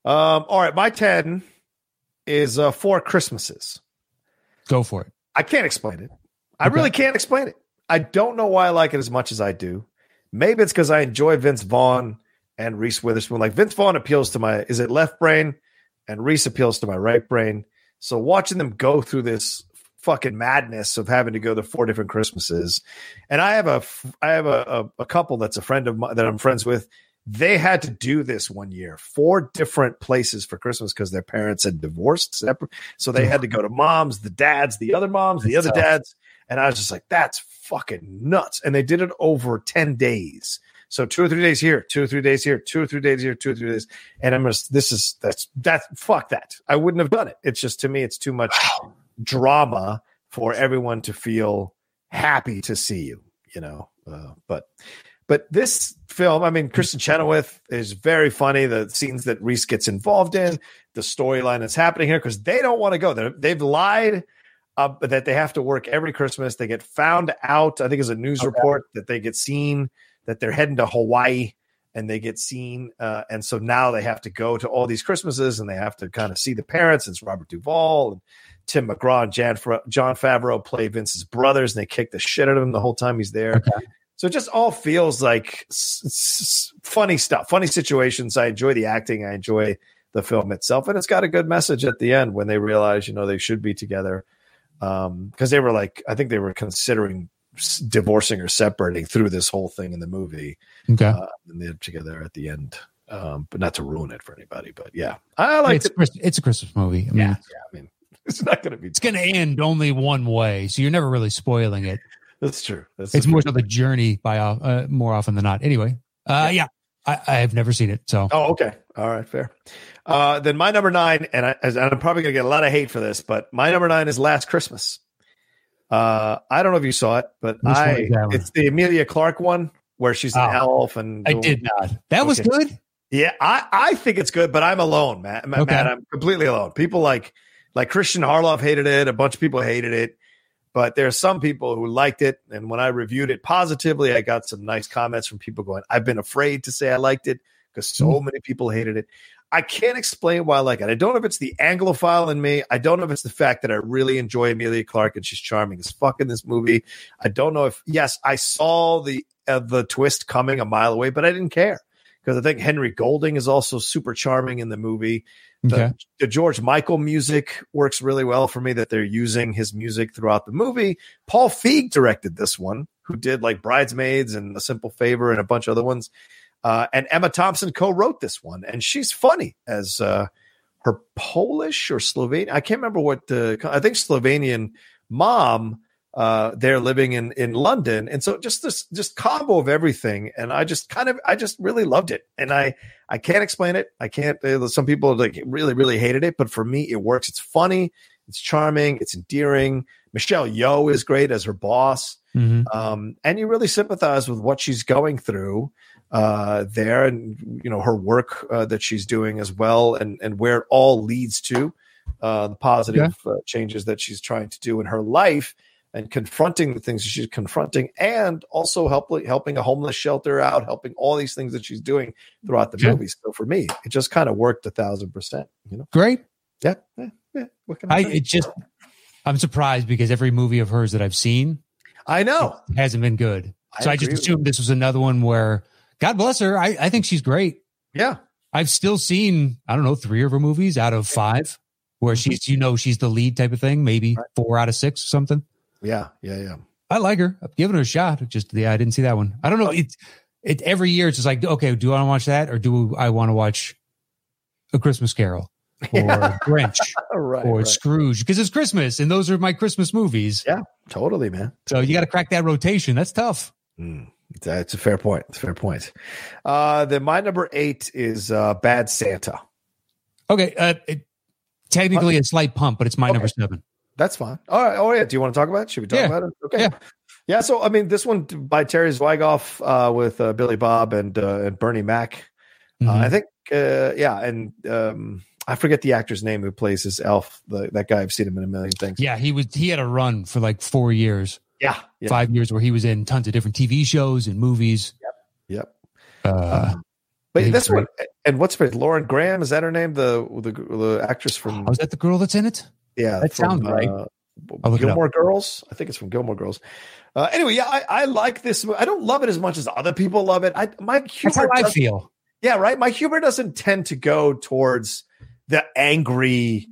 Um. All right. My ten is uh four Christmases. Go for it. I can't explain it. I Okay. really can't explain it. I don't know why I like it as much as I do. Maybe it's because I enjoy Vince Vaughn and Reese Witherspoon. Like Vince Vaughn appeals to my is it left brain, and Reese appeals to my right brain. So watching them go through this fucking madness of having to go to four different Christmases, and I have a I have a, a, a couple that's a friend of mine that I'm friends with. They had to do this one year, four different places for Christmas because their parents had divorced separate. So they had to go to moms, the dads, the other moms, the That's other tough. dads. And I was just like, that's fucking nuts. And they did it over 10 days. So two or three days here, two or three days here, two or three days here, two or three days. And I'm just, this is, that's, that fuck that. I wouldn't have done it. It's just, to me, it's too much drama for everyone to feel happy to see you, you know? Uh, but, but this film, I mean, Kristin Chenoweth is very funny. The scenes that Reese gets involved in, the storyline that's happening here, because they don't want to go. They're, they've lied uh, that they have to work every Christmas. They get found out. I think it's a news Okay. report that they get seen that they're heading to Hawaii and they get seen. Uh, and so now they have to go to all these Christmases and they have to kind of see the parents. It's Robert Duvall and Tim McGraw and Jan, Jon Favreau play Vince's brothers and they kick the shit out of him the whole time he's there. So it just all feels like s- s- funny stuff, funny situations. I enjoy the acting. I enjoy the film itself. And it's got a good message at the end when they realize, you know, they should be together. Um, cause they were like, I think they were considering divorcing or separating through this whole thing in the movie. Okay. Uh, and they're together at the end. Um, but not to ruin it for anybody, but yeah, I like it's, it. Christ- it's a Christmas movie. I mean, Yeah. Yeah. I mean, it's not going to be, it's going to end only one way, so you're never really spoiling it. that's true. That's It's more so the journey by uh, more often than not. Anyway, uh, yeah, I, I have never seen it, so Oh, okay. All right, fair. Uh, then my number nine, and, I, I'm probably going to get a lot of hate for this, but my number nine is Last Christmas. Uh, I don't know if you saw it, but Which I is that one? it's the Emilia Clarke one where she's an Oh. elf and I did not. That was good. Yeah, I, I think it's good, but I'm alone, Matt. Matt, Okay. Matt, I'm completely alone. People like like Christian Harloff hated it. A bunch of people hated it, but there are some people who liked it. And when I reviewed it positively, I got some nice comments from people going, "I've been afraid to say I liked it because so many people hated it." I can't explain why I like it. I don't know if it's the Anglophile in me. I don't know if it's the fact that I really enjoy Emilia Clarke and she's charming as fuck in this movie. I don't know if yes, I saw the uh, the twist coming a mile away, but I didn't care because I think Henry Golding is also super charming in the movie. The, Okay. the George Michael music works really well for me that they're using his music throughout the movie. Paul Feig directed this one, who did like Bridesmaids and A Simple Favor and a bunch of other ones. Uh, and Emma Thompson co-wrote this one, and she's funny as uh, her Polish or Slovenian. I can't remember what the. I think Slovenian mom. Uh, they're living in in London, and so just this just combo of everything, and I just kind of I just really loved it, and I I can't explain it. I can't. uh, Some people like really really hated it, but for me it works. It's funny, it's charming, it's endearing. Michelle Yeoh is great as her boss Mhm. um, and you really sympathize with what she's going through uh, there, and you know her work uh, that she's doing as well, and and where it all leads to uh, the positive uh, changes that she's trying to do in her life, and confronting the things that she's confronting, and also helping helping a homeless shelter out, helping all these things that she's doing throughout the Yeah. movie. So for me, it just kind of worked a thousand percent. You know, Great. yeah, yeah, yeah. What can I, I it just I'm surprised because every movie of hers that I've seen I know. hasn't been good. I so I just assumed this was another one where God bless her. I, I think she's great. Yeah, I've still seen, I don't know, three of her movies out of five where she's, you know, she's the lead type of thing, maybe Mm-hmm. Right. four out of six or something. yeah, yeah, yeah. I like her. I've given her a shot. Just yeah, I didn't see that one. I don't know. It's it every year. It's just like, okay, do I want to watch that or do I want to watch a Christmas Carol or Grinch right, or right. Scrooge because it's Christmas and those are my Christmas movies. Yeah. Totally, man. So you got to crack that rotation. That's tough. Mm, that's a fair point. It's a fair point. Uh, then my number eight is uh, Bad Santa. Okay, uh, it, technically a slight pump, but it's my Okay. number seven. That's fine. All right. Oh yeah. Do you want to talk about it? Should we talk Yeah. about it? Okay. Yeah. Yeah. So I mean, this one by Terry Zwigoff uh, with uh, Billy Bob and uh, and Bernie Mac. Uh, Mhm. I think. Uh, yeah, and um, I forget the actor's name who plays this elf. The, that guy. I've seen him in a million things. yeah, he was he had a run for like four years, Yeah. Yeah. five years where he was in tons of different TV shows and movies. Yep. Uh, But he's this one, and what's her Lauren Graham? Is that her name? The the, the actress from oh, is that the girl that's in it? Yeah, That sounds right. Uh, I'll look it up. Gilmore Girls. I think it's from Gilmore Girls. Uh, anyway, yeah, I, I like this. I don't love it as much as other people love it. I my That's how humor, I feel. yeah, right. My humor doesn't tend to go towards the angry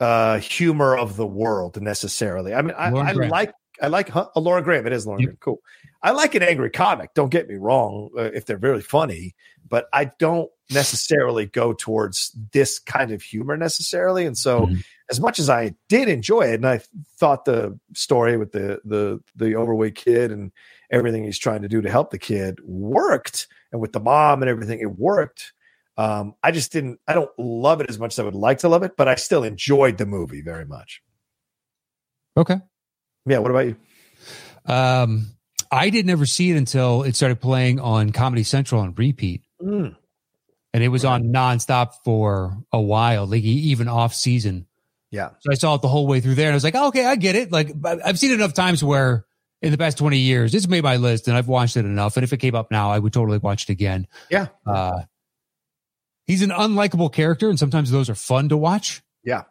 uh, humor of the world necessarily. I mean, I, I like I like huh? oh, Lauren Graham. It is Laura Yep. Graham. Cool. I like an angry comic. Don't get me wrong. Uh, if they're really funny, but I don't necessarily go towards this kind of humor necessarily. And so, Mhm. as much as I did enjoy it, and I thought the story with the the the overweight kid and everything he's trying to do to help the kid worked, and with the mom and everything, it worked. Um, I just didn't. I don't love it as much as I would like to love it, but I still enjoyed the movie very much. Okay. Yeah. What about you? Um, I didn't ever see it until it started playing on Comedy Central on repeat, Mm, and it was on nonstop for a while, like even off season. yeah. So I saw it the whole way through there, and I was like, oh, okay, I get it. Like I've seen it enough times where in the past twenty years, it's made my list, and I've watched it enough. And if it came up now, I would totally watch it again. Yeah. Uh, he's an unlikable character, and sometimes those are fun to watch. Yeah.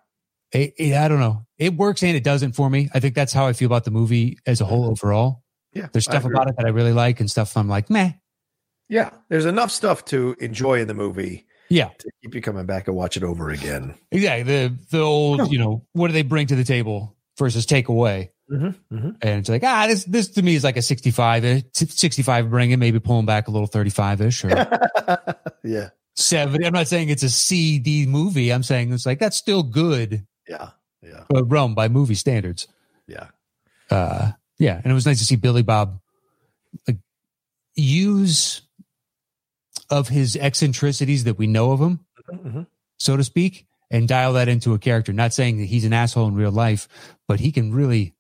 It, it- I don't know. It works and it doesn't for me. I think that's how I feel about the movie as a whole overall. Yeah. There's stuff about it that I really like, and stuff I'm like, meh. Yeah. There's enough stuff to enjoy in the movie Yeah, to keep you coming back and watch it over again. exactly. The the old, you know, what do they bring to the table versus take away? Mm-hmm. Mm-hmm. And it's like, ah, this this to me is like a 65 ish, 65 bringing, maybe pulling back a little 35 ish or yeah. 70. I'm not saying it's a CD movie. I'm saying it's like that's still good, Yeah. Yeah. uh, Rome by movie standards. Yeah. uh yeah and it was nice to see billy bob like use of his eccentricities that we know of him Mhm. so to speak and dial that into a character not saying that he's an asshole in real life but he can really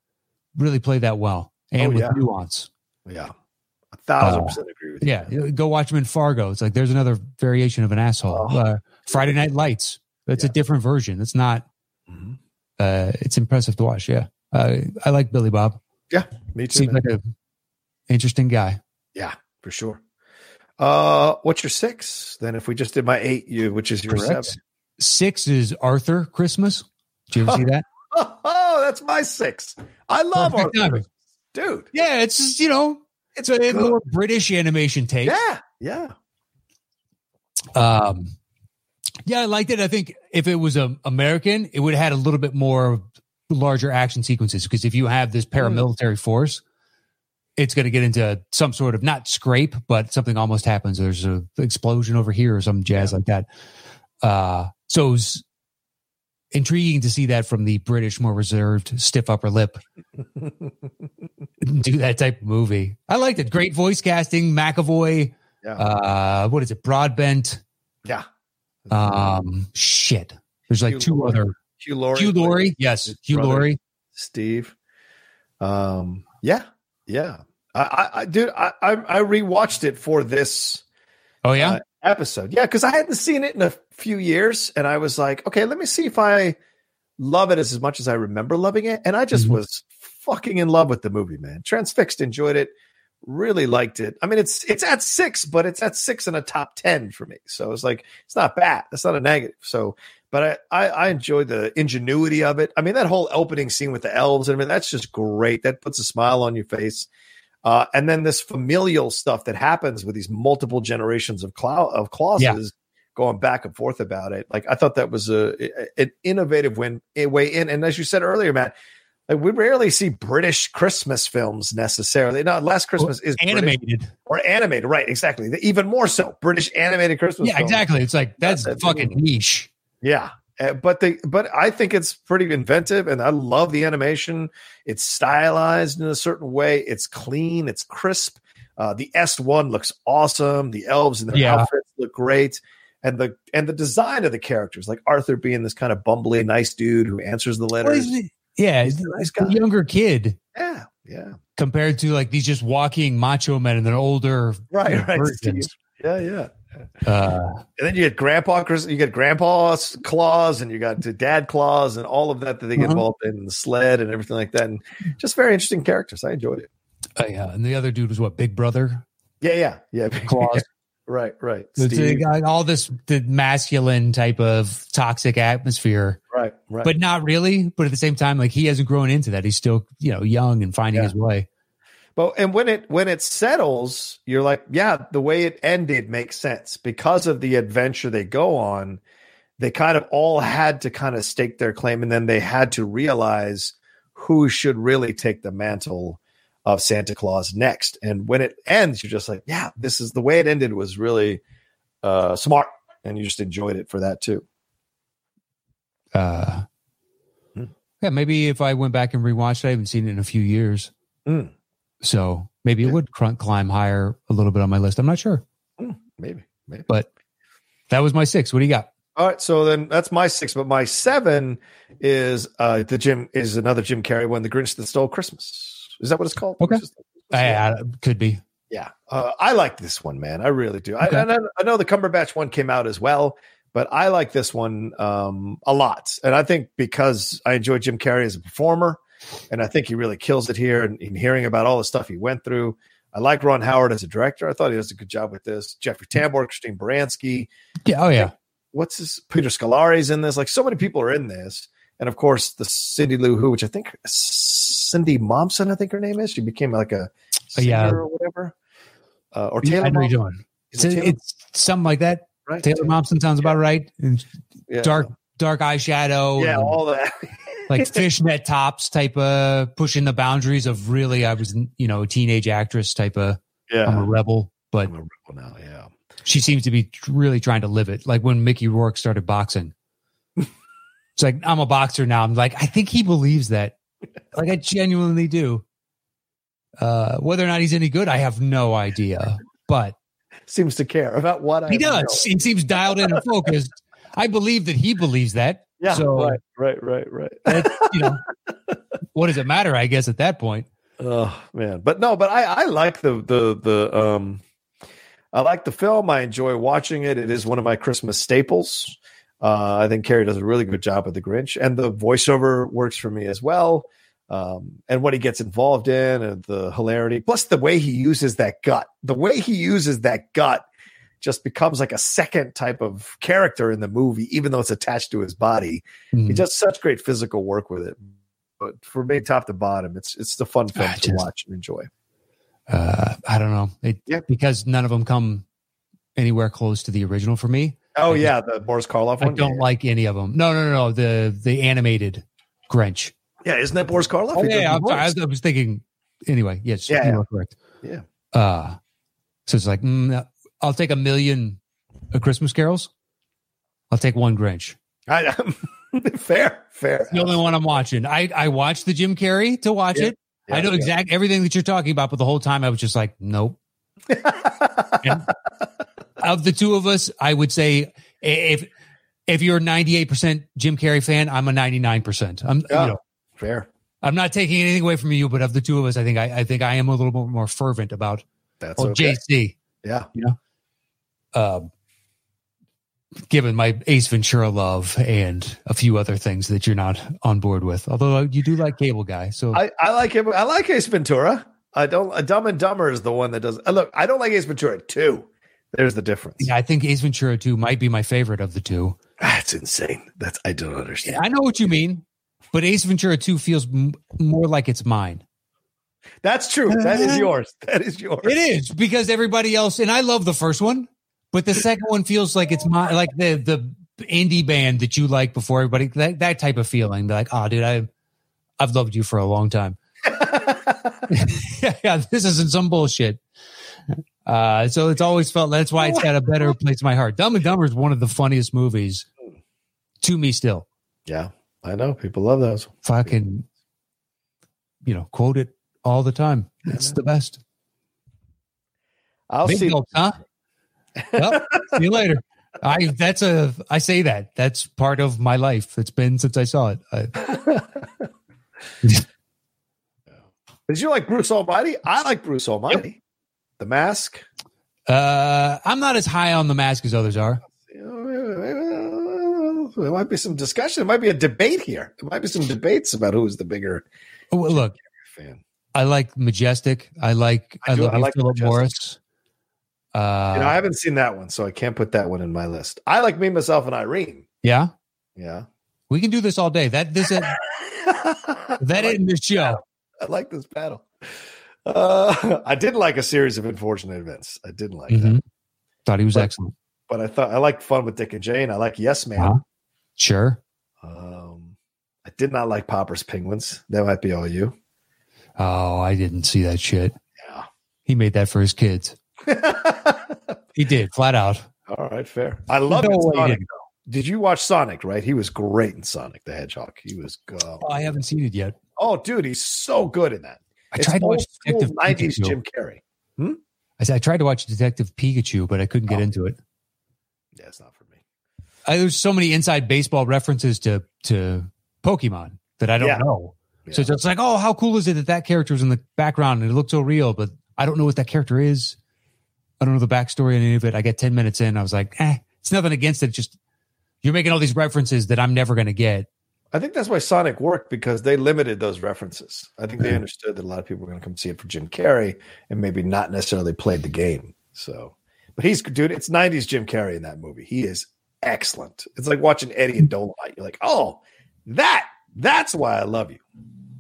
really play that well and Oh, with yeah. nuance Yeah. A thousand Uh, percent agree with you. Yeah, go watch him in Fargo. It's like there's another variation of an asshole. Oh. Uh, Friday Night Lights. That's a different version. It's not. Mhm. Uh, it's impressive to watch. Yeah, uh, I like Billy Bob. Yeah, me too. Seems man. like a interesting guy. yeah, for sure. Uh, what's your six? Then, if we just did my eight, you which is your Correct. seven. Six is Arthur Christmas. Did you ever see that? Oh, that's my six. I love Perfect Arthur, timing. dude. Yeah, it's just, you know, it's a good. more British animation take. Yeah, yeah. Um, yeah, I liked it. I think if it was um, American, it would have had a little bit more larger action sequences because if you have this paramilitary force, it's going to get into some sort of not scrape, but something almost happens. There's an explosion over here or some jazz like that. Uh, so it was intriguing to see that from the British, more reserved, stiff upper lip do that type of movie. I liked it. Great voice casting. McAvoy. Yeah. Uh, what is it? Broadbent. yeah. Um, shit. There's like Hugh two Laurie. other Hugh Laurie. Hugh Laurie. Yes, Hugh brother. Laurie. Steve. Um, yeah, yeah. I, I, I dude, I, I, I rewatched it for this Oh yeah. uh, episode. Yeah, because I hadn't seen it in a few years, and I was like, okay, let me see if I love it as, as much as I remember loving it. And I just Mhm. was fucking in love with the movie, man. Transfixed, enjoyed it, really liked it. I mean, it's it's at six, but it's at six in a top ten for me. So it's like it's not bad. That's not a negative. So, but I I, I enjoy the ingenuity of it. I mean, that whole opening scene with the elves. I mean, that's just great. That puts a smile on your face. Uh, and then this familial stuff that happens with these multiple generations of clou- of Clauses Yeah. going back and forth about it. Like I thought that was a, an innovative win, way in. And as you said earlier, Matt, like we rarely see British Christmas films necessarily. Not Last Christmas is British Animated. or animated, right? Exactly. Even more so, British animated Christmas. Yeah, films. exactly. It's like that's That's fucking niche. Yeah. Uh, but they, but I think it's pretty inventive, and I love the animation. It's stylized in a certain way. It's clean. It's crisp. Uh, the S one looks awesome. The elves and their Yeah. outfits look great, and the and the design of the characters, like Arthur being this kind of bumbly, nice dude who answers the letters. Yeah, He's a nice guy. younger kid Yeah, yeah, compared to like these just walking macho men and then older right, right. versions. Yeah, yeah. Uh, And then you get Grandpa you get Grandpa's Claus, and you got the Dad Claus, and all of that that they get Uh-huh. involved in the sled and everything like that. And just very interesting characters. I enjoyed it. uh, yeah, and the other dude was what Big Brother Yeah, yeah, yeah. Claus. Right, right. Steve. all this the masculine type of toxic atmosphere, right, right. but not really. But at the same time, like he hasn't grown into that. He's still you know young and finding Yeah. his way. But and when it when it settles, you're like, yeah, the way it ended makes sense because of the adventure they go on. They kind of all had to kind of stake their claim, and then they had to realize who should really take the mantle of Santa Claus next. And when it ends, you're just like, yeah, this is the way it ended was really uh, smart, and you just enjoyed it for that too. Uh, Hmm. yeah, maybe if I went back and rewatched, it, I haven't seen it in a few years, Hmm. so maybe it would cr- climb higher a little bit on my list. I'm not sure, Maybe, maybe. but that was my six. What do you got? All right, so then that's my six, but my seven is uh the Jim is another Jim Carrey one, The Grinch That Stole Christmas. Is that what it's called? Okay. Grinch That I, Yeah. I could be. Yeah, uh, I like this one, man. I really do. I, and I, I know the Cumberbatch one came out as well, but I like this one um, a lot, and I think because I enjoy Jim Carrey as a performer, and I think he really kills it here. And, and hearing about all the stuff he went through, I like Ron Howard as a director. I thought he does a good job with this. Jeffrey Tambor, Christine Baranski, Yeah. Oh yeah. what's his Peter Scolari's in this. Like so many people are in this, and of course the Cindy Lou Who, which I think Cindy Momsen, I think her name is. She became like a singer Yeah. or whatever. Uh, or Taylor. I know you're Momsen? doing. It's, it Taylor? it's something like that. right? Taylor Momsen sounds about right. And Yeah. dark, dark eyeshadow. Yeah, and all that. like fishnet tops type of pushing the boundaries of really. I was, you know, a teenage actress type of. yeah. I'm a rebel, but I'm a rebel now. Yeah. she seems to be really trying to live it. Like when Mickey Rourke started boxing. It's like I'm a boxer now. I'm like, I think he believes that. Like I genuinely do. Uh, whether or not he's any good, I have no idea. But Seems to care about what he have does. He seems dialed in and focused. I believe that he believes that. Yeah. So- right. Right. Right. Right. You know, what does it matter? I guess at that point. Oh man, but no, but I I like the the the um I like the film. I enjoy watching it. It is one of my Christmas staples. Uh, I think Carrey does a really good job with the Grinch, and the voiceover works for me as well. Um, and what he gets involved in, and the hilarity, plus the way he uses that gut, the way he uses that gut just becomes like a second type of character in the movie, even though it's attached to his body. Mhm. He does such great physical work with it. But for me, top to bottom, it's it's the fun film Ah, to just- watch and enjoy. Uh, I don't know. It, Yeah. Because none of them come anywhere close to the original for me. Oh I yeah, the Boris Karloff one. I don't yeah. like any of them. No, no, no, no. The the animated Grinch. Yeah, isn't that Boris Karloff? Oh yeah, I'm sorry. I was, thinking. Anyway, yes, Yeah, you yeah. correct. Yeah. Uh, so it's like mm, I'll take a million uh, Christmas carols. I'll take one Grinch. I, fair, fair. The only one I'm watching. I I watched the Jim Carrey to watch Yeah. it. I know Yeah, exact everything that you're talking about, but the whole time I was just like, nope. yeah. Of the two of us, I would say if if you're a 98% Jim Carrey fan, I'm a 99%. I'm Yeah. you know fair. I'm not taking anything away from you, but of the two of us, I think I, I think I am a little bit more fervent about That's okay. JC. Yeah. You know, um, given my Ace Ventura love and a few other things that you're not on board with, although you do like Cable Guy. So I, I like him. I like Ace Ventura. I don't. Dumb and Dumber is the one that does. uh, Look, I don't like Ace Ventura two. There's the difference. yeah, I think Ace Ventura 2 might be my favorite of the two. That's insane. That's I don't understand. I know what you mean, but Ace Ventura 2 feels m- more like it's mine. That's true. That is yours. That is yours. It is because everybody else, and I love the first one, but the second one feels like it's my like the the indie band that you like before everybody. That that type of feeling. They're like, oh, dude, I I've loved you for a long time. yeah, yeah, this isn't some bullshit. Uh, so it's always felt that's why it's got a better place in my heart. Dumb and Dumber is one of the funniest movies to me still. yeah, I know people love those. Fucking, you know, quote it all the time. It's the best. I'll Big see. gulps, huh? Well, see you later. I that's a I say that that's part of my life. It's been since I saw it. I, Did you like Bruce Almighty? I like Bruce Almighty. The Mask. uh, I'm not as high on the mask as others are. There might be some discussion. There might be a debate here. There might be some debates about who's the bigger Oh, look, fan. I like Majestic. I like I, I do- love I like Phillip. Morris. Uh, you know, I haven't seen that one, so I can't put that one in my list. I like me, myself, and Irene. yeah, Yeah. we can do this all day. That this is, I that like, in this show. I like this battle. Uh, I did like a series of unfortunate events. I didn't like that, Mhm. Thought he was But- excellent. but I thought I liked Fun with Dick and Jane. I like Yes Man. Uh-huh. Sure. Um, I did not like Popper's Penguins. That might be all you. Oh, I didn't see that shit. Yeah. He made that for his kids. He did flat out. all right, fair. I love No Sonic. Did you watch Sonic? Right, he was great in Sonic the Hedgehog. He was. Good. Oh, I haven't seen it yet. Oh, dude, he's so good in that. I It's tried to watch Detective 90s Pikachu. Jim Carrey. I said I tried to watch Detective Pikachu, but I couldn't get Oh. into it. Yeah, it's not for me. I, there's so many inside baseball references to to Pokemon that I don't Yeah. know. So it's just like, oh, how cool is it that that character is in the background and it looks so real, but I don't know what that character is. I don't know the backstory on any of it. I get 10 minutes in. I was like, eh, it's nothing against it. Just you're making all these references that I'm never going to get. I think that's why Sonic worked because they limited those references. I think they Mhm. understood that a lot of people were going to come see it for Jim Carrey and maybe not necessarily played the game. So, but he's dude. It's '90s Jim Carrey in that movie. He is excellent. It's like watching Eddie and Dolemite. You're like, oh, that that's why I love you.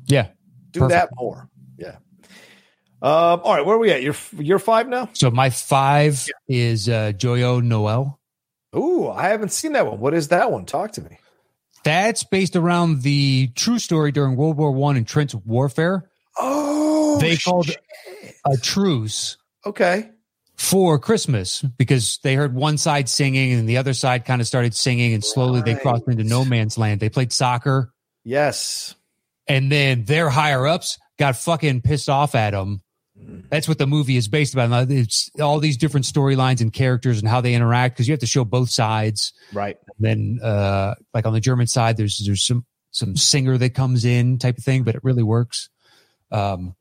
Yeah. Do Perfect. that more. Yeah. Um. All right, where are we at? You're you're five now. So my five is uh, Joyeux Noel. Ooh, I haven't seen that one. What is that one? Talk to me. That's based around the true story during World War One and Trench warfare. Oh, They called- shit. A truce Okay. for Christmas because they heard one side singing and the other side kind of started singing and slowly they crossed into no man's land. They played soccer Yes. and then their higher ups got fucking pissed off at them. That's what the movie is based about. It's all these different storylines and characters and how they interact because you have to show both sides. Right. then uh like on the german side there's there's some some singer that comes in type of thing but it really works um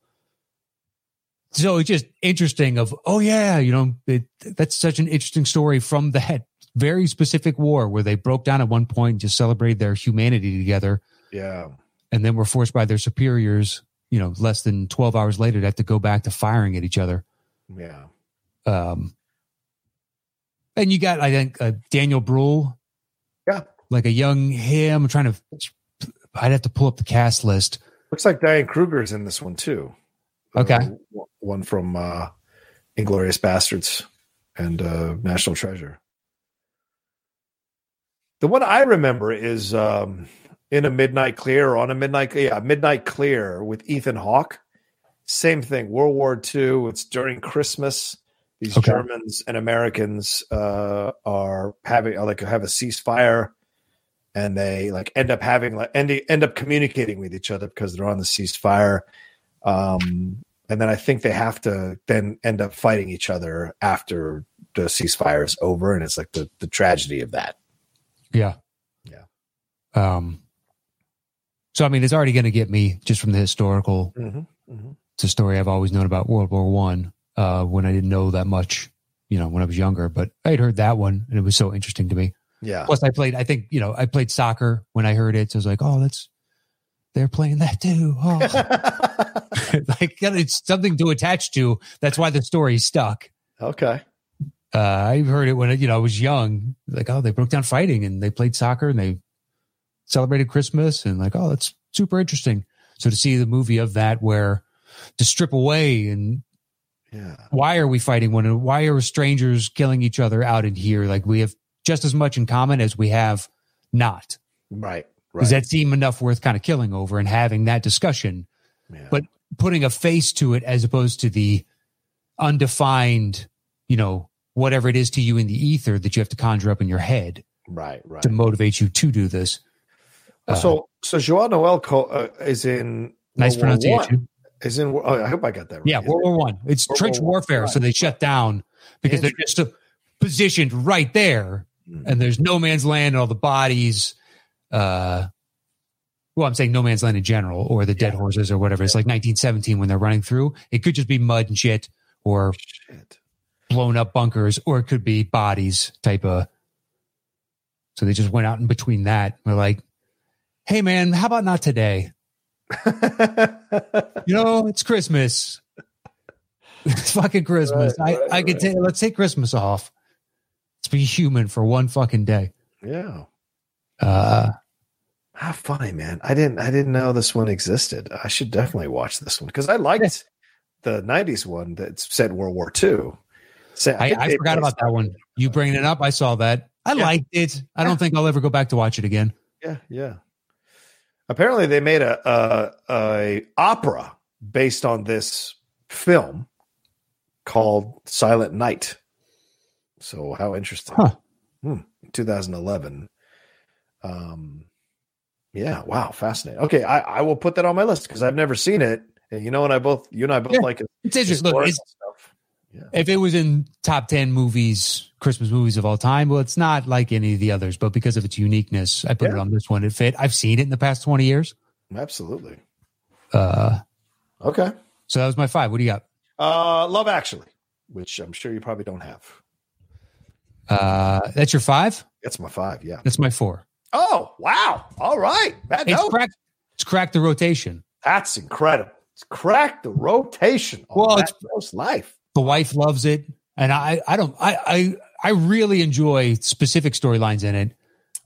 so it's just interesting. Of oh yeah, you know, it, that's such an interesting story from that very specific war where they broke down at one point and just celebrated their humanity together, Yeah. and then were forced by their superiors, you know, less than twelve hours later to have to go back to firing at each other. Yeah. Um, and you got, I think, uh, Daniel Bruhl. Yeah. Like a young him. I'm trying to, I'd have to pull up the cast list. Looks like Diane Kruger's in this one too. Okay. Uh, one from uh Inglourious Basterds and uh National Treasure. The one I remember is um in a midnight clear or on a midnight yeah, midnight clear with Ethan Hawke. Same thing, World War II. It's during Christmas. These Okay. Germans and Americans uh are having are like have a ceasefire and they like end up having like end, end up communicating with each other because they're on the ceasefire um and then i think they have to then end up fighting each other after the ceasefire is over and it's like the the tragedy of that Yeah. Yeah. Um, so, I mean, it's already going to get me just from the historical. mm-hmm. It's a story I've always known about World War One, uh, when I didn't know that much, you know, when I was younger, but I had heard that one and it was so interesting to me. yeah Plus, I played, I think, you know, I played soccer when I heard it. So I was like, oh, that's, they're playing that too. Oh. like, it's something to attach to. That's why the story stuck. okay uh, I heard it when you know I was young. Like, oh, they broke down fighting and they played soccer and they celebrated Christmas and like, oh, that's super interesting. So to see the movie of that, where to strip away and yeah why are we fighting one? another? Why are strangers killing each other out in here? Like we have just as much in common as we have not. right Does that seem enough worth kind of killing over and having that discussion? yeah. but putting a face to it as opposed to the undefined, you know, whatever it is to you in the ether that you have to conjure up in your head right right to motivate you to do this. Uh, so so Joyeux Noel Co- uh, is in nice World pronunciation. is in oh, i hope i got that right Yeah, World War One. It's World trench War warfare, so they shut down because they're just uh, positioned right there, Mm. and there's no man's land and all the bodies. Uh, well, I'm saying no man's land in general, or the dead Yeah. horses, or whatever. It's like 1917 when they're running through. It could just be mud and shit, or Shit. blown up bunkers, or it could be bodies type of. So they just went out in between that. We're like, hey man, how about not today? You know, it's Christmas. It's fucking Christmas. Right, right, I, I could right. take let's take Christmas off. Let's be human for one fucking day. yeah Uh How funny, man! I didn't I didn't know this one existed. I should definitely watch this one because I liked the '90s one that said World War II. Sa- I, think I forgot about that one. You bringing it up, I saw that. I Yeah. liked it. I don't think I'll ever go back to watch it again. Yeah, yeah. Apparently, they made a, a a opera based on this film called Silent Night. So how interesting! Huh. Hmm, 2011. Um, yeah, wow, fascinating. Okay, I, I will put that on my list because I've never seen it, and you know, and I both you and I both Yeah. like it. It's interesting. Look, it's. Yeah, if it was in top 10 movies, Christmas movies of all time, well, it's not like any of the others, but because of its uniqueness, I put it on this one. It fit. I've seen it in the past 20 years. absolutely. Uh, Okay. so that was my five. What do you got? Uh, Love Actually, which I'm sure you probably don't have. Uh, that's your five? That's my five. Yeah. That's my four. Oh wow! All right, that, It's cracked. It's cracked the rotation. that's incredible. It's cracked the rotation. Well, it's- Gross life. The wife loves it, and I, I don't, I, I, I really enjoy specific storylines in it.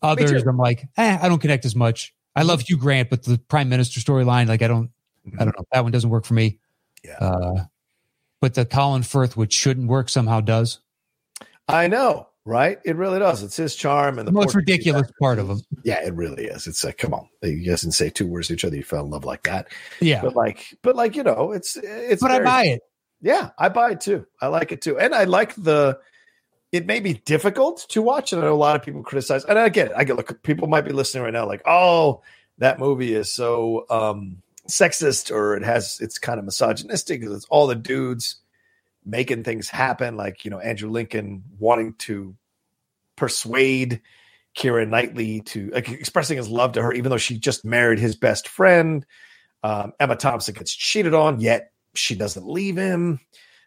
Others. I'm like, eh, I don't connect as much. I love Hugh Grant, but the Prime Minister storyline, like, I don't, I don't know, that one doesn't work for me. Yeah. Uh, but the Colin Firth, which shouldn't work, somehow does. I know, right? It really does. It's his charm and The the most Portuguese ridiculous accent. part of him. Yeah, it really is. It's like, come on, you guys didn't say two words to each other. You fell in love like that. Yeah, But like, but like, you know, it's it's. but I buy it. Yeah, I buy it too. I like it too, and I like the. It may be difficult to watch, and I know a lot of people criticize. And I get it. I get look. People might be listening right now, like, "Oh, that movie is so um, sexist, or it has it's kind of misogynistic because it's all the dudes making things happen." Like you know, Andrew Lincoln wanting to persuade Keira Knightley to like, expressing his love to her, even though she just married his best friend. Um, Emma Thompson gets cheated on, yet she doesn't leave him.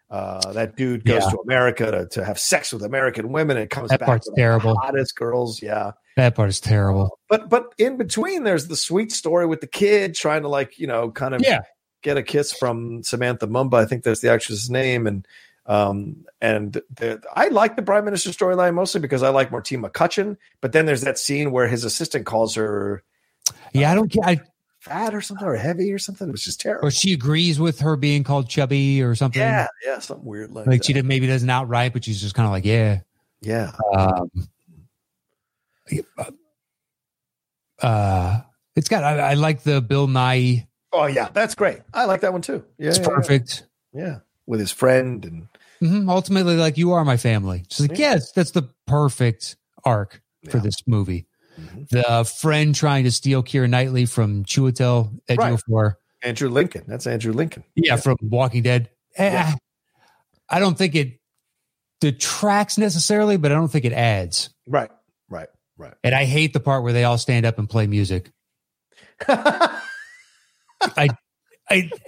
Uh, that dude goes Yeah. to America to, to have sex with American women and comes That back part's terrible. hottest girls. Yeah. That part is terrible. But but in between there's the sweet story with the kid trying to like, you know, kind of Yeah. get a kiss from Samantha Mumba. I think that's the actress's name. And um and the, I like the Prime Minister storyline mostly because I like Martine McCutcheon. But then there's that scene where his assistant calls her Yeah, I don't get. I, fat or something or heavy or something. It was just terrible. or she agrees with her being called chubby or something. Yeah, yeah, something weird like, like that. she did, maybe doesn't outright, but she's just kind of like, yeah. Yeah. Um, uh, it's got. I, I like the Bill Nighy. Oh yeah, that's great. I like that one too. Yeah, It's yeah, yeah. perfect. Yeah, with his friend and hmm Ultimately, like you are my family. She's like, Yeah. yes, that's the perfect arc for this movie. Mhm. The friend trying to steal Keira Knightley from Chiwetel Right. Ejiofor. Andrew Lincoln. That's Andrew Lincoln. Yeah, from Walking Dead. Eh, Yeah. I don't think it detracts necessarily, but I don't think it adds. Right, right, right. And I hate the part where they all stand up and play music. I,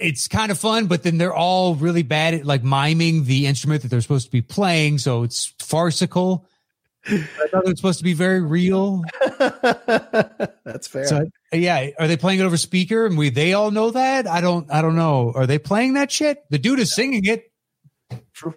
it's kind of fun, but then they're all really bad at like miming the instrument that they're supposed to be playing, so it's farcical. I thought it was supposed to be very real. that's fair. So yeah, are they playing it over speaker? And we they all know that? I don't I don't know. Are they playing that shit? The dude is singing it, True.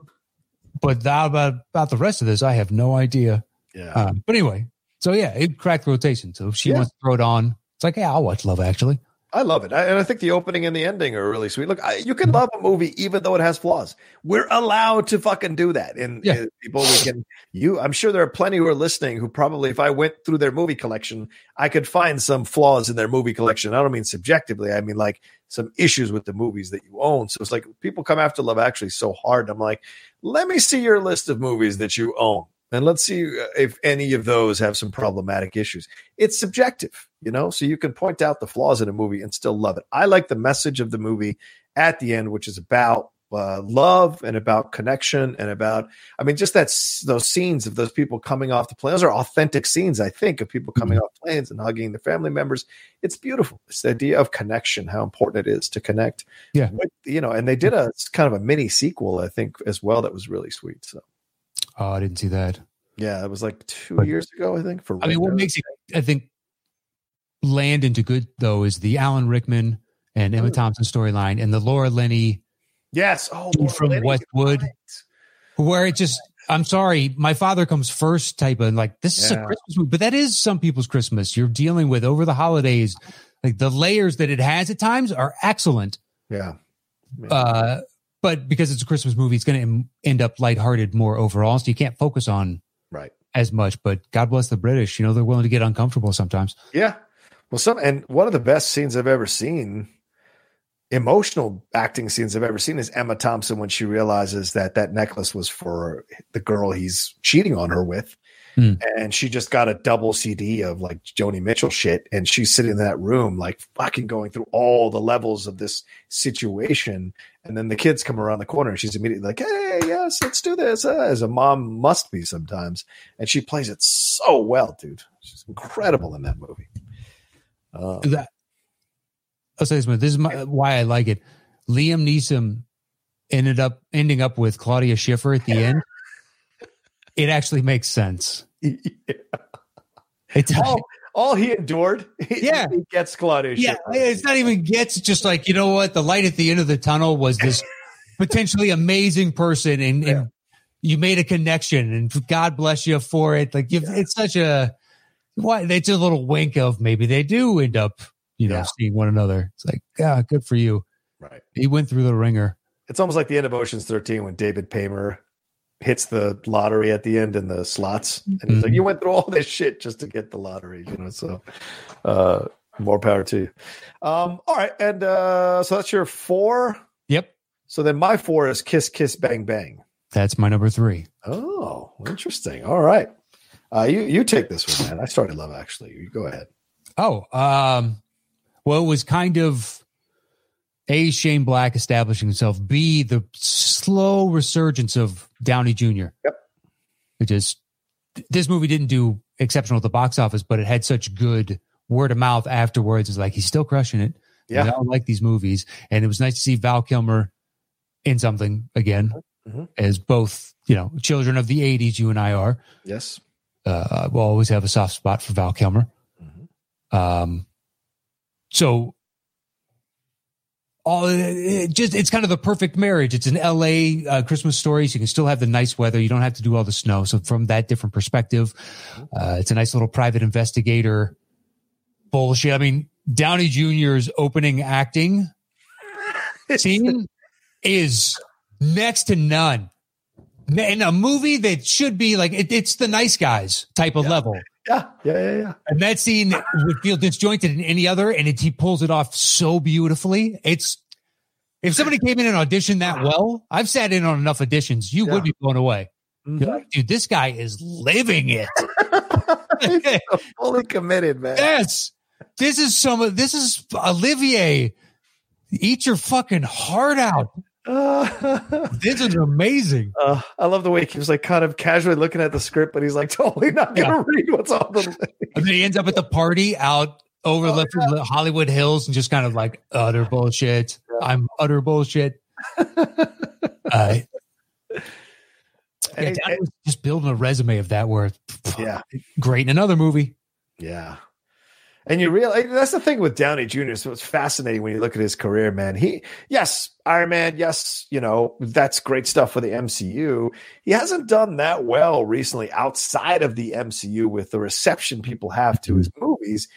but about about the rest of this, I have no idea. Yeah. Um, but anyway, so yeah, it cracked rotation. So if she Yeah. wants to throw it on, it's like, yeah, I'll watch Love Actually. I love it. I, and I think the opening and the ending are really sweet. Look, I, you can love a movie even though it has flaws. We're allowed to fucking do that. And Yeah. uh, people, we can, you, I'm sure there are plenty who are listening who probably, if I went through their movie collection, I could find some flaws in their movie collection. I don't mean subjectively. I mean like some issues with the movies that you own. So it's like people come after Love Actually so hard. I'm like, let me see your list of movies that you own. And let's see uh, if any of those have some problematic issues. It's subjective, you know, so you can point out the flaws in a movie and still love it. I like the message of the movie at the end, which is about uh, love and about connection and about, I mean, just that's those scenes of those people coming off the plane. Those are authentic scenes, I think, of people coming off planes and hugging their family members. It's beautiful. It's the idea of connection, how important it is to connect. Yeah. With, you know, and they did a kind of a mini sequel, I think, as well. That was really sweet. So. Oh, I didn't see that. Yeah, it was like two But- years ago, I think. For I mean, what makes it, I think, land into good though is the Alan Rickman and Emma Mm. Thompson storyline and the Laura Linney, yes, oh, Laura from Westwood. right. where it just, I'm sorry, my father comes first type of like, this is a Christmas movie, but that is some people's Christmas. You're dealing with over the holidays. Like the layers that it has at times are excellent. Yeah, Uh, but because it's a Christmas movie, it's going to end up lighthearted more overall. So you can't focus on right. as much. But God bless the British. You know, they're willing to get uncomfortable sometimes. Yeah. Well, some and one of the best scenes I've ever seen, emotional acting scenes I've ever seen, is Emma Thompson when she realizes that that necklace was for the girl he's cheating on her with. Hmm. And she just got a double CD of like Joni Mitchell shit. And she's sitting in that room, like fucking going through all the levels of this situation. And then the kids come around the corner and she's immediately like, Hey, yes, let's do this. Uh, as a mom must be sometimes. And she plays it so well, dude. She's incredible in that movie. Uh, that I'll say this much. This is my, why I like it. Liam Neeson ended up ending up with Claudia Schiffer at the end. It actually makes sense. It's all, all he endured, Yeah. he gets Claudia. yeah, Schiffer. it's not even gets just like you know what the light at the end of the tunnel was this potentially amazing person and, and you made a connection and God bless you for it. Like you've, it's such a why it's a little wink of maybe they do end up you know Yeah. seeing one another. It's like yeah, good for you. right. He went through the ringer. It's almost like the end of Ocean's 13 when David Paymer hits the lottery at the end in the slots. And he's like, Mhm. You went through all this shit just to get the lottery, you know. So uh more power to you. Um, all right, and uh so that's your four. Yep, So then my four is kiss, kiss, bang, bang. that's my number three. Oh, interesting. All right. Uh you you take this one, man. I started love actually. You go ahead. Oh, um, well, it was kind of a Shane Black establishing himself. B the slow resurgence of Downey Jr. Yep. It just this movie didn't do exceptional at the box office, but it had such good word of mouth afterwards. It's like he's still crushing it. Yeah. I don't like these movies, and it was nice to see Val Kilmer in something again, Mhm. as both you know children of the '80s. You and I are. Yes. Uh, we'll always have a soft spot for Val Kilmer. Mhm. Um, so all it just it's kind of the perfect marriage. It's an LA uh, Christmas story, so you can still have the nice weather. You don't have to do all the snow. So from that different perspective, uh, it's a nice little private investigator bullshit. I mean, Downey Jr.'s opening acting scene is next to none. In a movie that should be like it, it's the nice guys type of Yeah. level. Yeah. Yeah. Yeah. Yeah. And that scene would feel disjointed in any other, and it, he pulls it off so beautifully. It's if somebody came in and auditioned that well, I've sat in on enough auditions, you Yeah. would be blown away. Mhm. like, dude, this guy is living it. Fully committed, man. yes, this is some. This is Olivier. Eat your fucking heart out. Uh, This is amazing. uh, I love the way he was like kind of casually looking at the script, but he's like totally not going to read what's on the. And then he ends up at the party out over Oh, the Hollywood Hills and just kind of like utter bullshit. I'm utter bullshit. Uh, yeah, he- Downey was just building a resume of that where yeah, great in another movie. yeah. And you realize that's the thing with Downey Jr. So it's fascinating when you look at his career, man. He, yes, Iron Man, yes, you know, that's great stuff for the MCU. He hasn't done that well recently outside of the MCU with the reception people have to his mm-hmm. movies.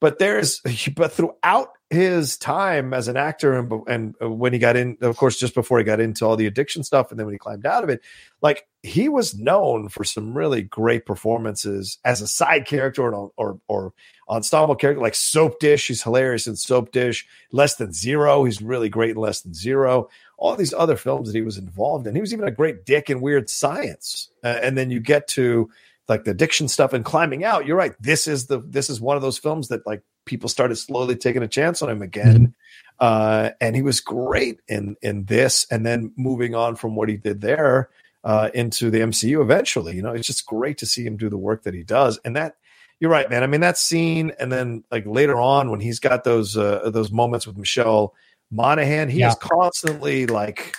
But there's, but throughout his time as an actor and, and when he got in, of course, just before he got into all the addiction stuff and then when he climbed out of it, like he was known for some really great performances as a side character or, or, or ensemble character like Soap Dish. He's hilarious in Soap Dish. Less Than Zero. He's really great in Less Than Zero. All these other films that he was involved in. He was even a great dick in Weird Science. Uh, and then you get to like the addiction stuff and climbing out. You're right. This is the this is one of those films that like people started slowly taking a chance on him again. Uh, and he was great in in this, and then moving on from what he did there uh, into the MCU eventually. You know, it's just great to see him do the work that he does, and that you're right, man. I mean, that scene, and then like later on when he's got those uh, those moments with Michelle Monaghan, he Yeah. is constantly like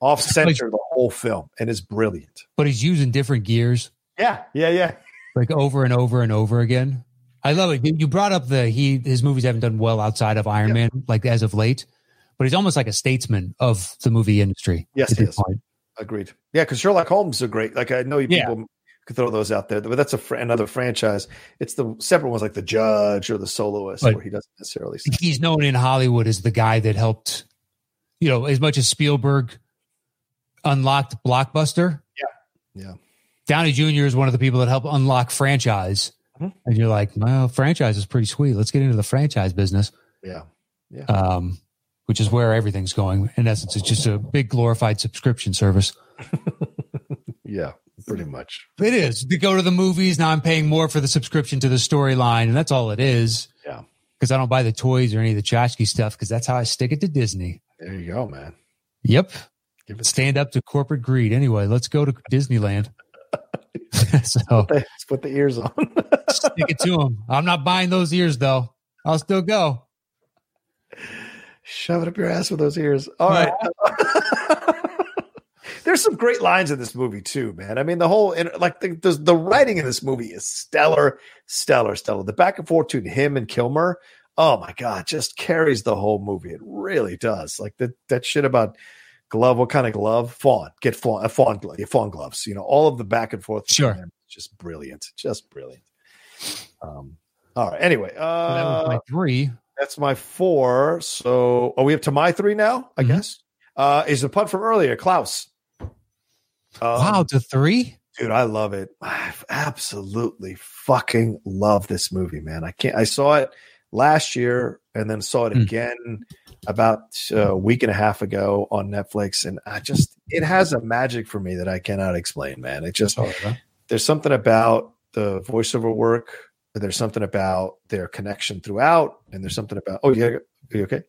off center the whole film, and is brilliant. But he's using different gears Yeah, yeah, yeah. like over and over and over again. I love it. You- brought up the he his movies haven't done well outside of Iron Man, like as of late, but he's almost like a statesman of the movie industry. Yes, at he is. point. Agreed. Yeah, because Sherlock Holmes are great. Like I know you Yeah. Could throw those out there, but that's a fr- another franchise. It's the separate ones like the Judge or the Soloist, But- where he doesn't necessarily. He's known in Hollywood as the guy that helped, you know, as much as Spielberg unlocked Blockbuster. Yeah. Yeah. Downey Jr. is one of the people that helped unlock franchise. Mhm. And you're like, well, franchise is pretty sweet. Let's get into the franchise business. Yeah, yeah. um, which is where everything's going. In essence, it's just a big glorified subscription service. Yeah. Pretty much. It is to go to the movies. Now I'm paying more for the subscription to the storyline, and that's all it is. Yeah. Because I don't buy the toys or any of the tchotchke stuff because that's how I stick it to Disney. There you go, man. Yep. Give it. Stand up to corporate greed. Anyway, let's go to Disneyland. so Let's put the ears on. stick it to them. I'm not buying those ears though. I'll still go. Shove it up your ass with those ears. All right. There's some great lines in this movie too, man. I mean, the whole like the, the the writing in this movie is stellar, stellar, stellar. The back and forth between him and Kilmer, oh my god, just carries the whole movie. It really does. Like that that shit about glove. What kind of glove? Fawn. Get fawn. A fawn glove. Fawn gloves. You know, all of the back and forth. Sure. them, just brilliant. Just brilliant. Um. All right. Anyway, So that was uh, my three. that's my four. So, are we up to my three now? I Mhm. guess. Uh, is the punt from earlier, Klaus. Um, wow, to three. dude, I love it. I absolutely fucking love this movie, man. I can't. I saw it last year and then saw it Mm. again about uh, a week and a half ago on Netflix, and I just it has a magic for me that I cannot explain, man. It just there's something about the voiceover work. There's something about their connection throughout, and there's something about. Oh, yeah, are you okay?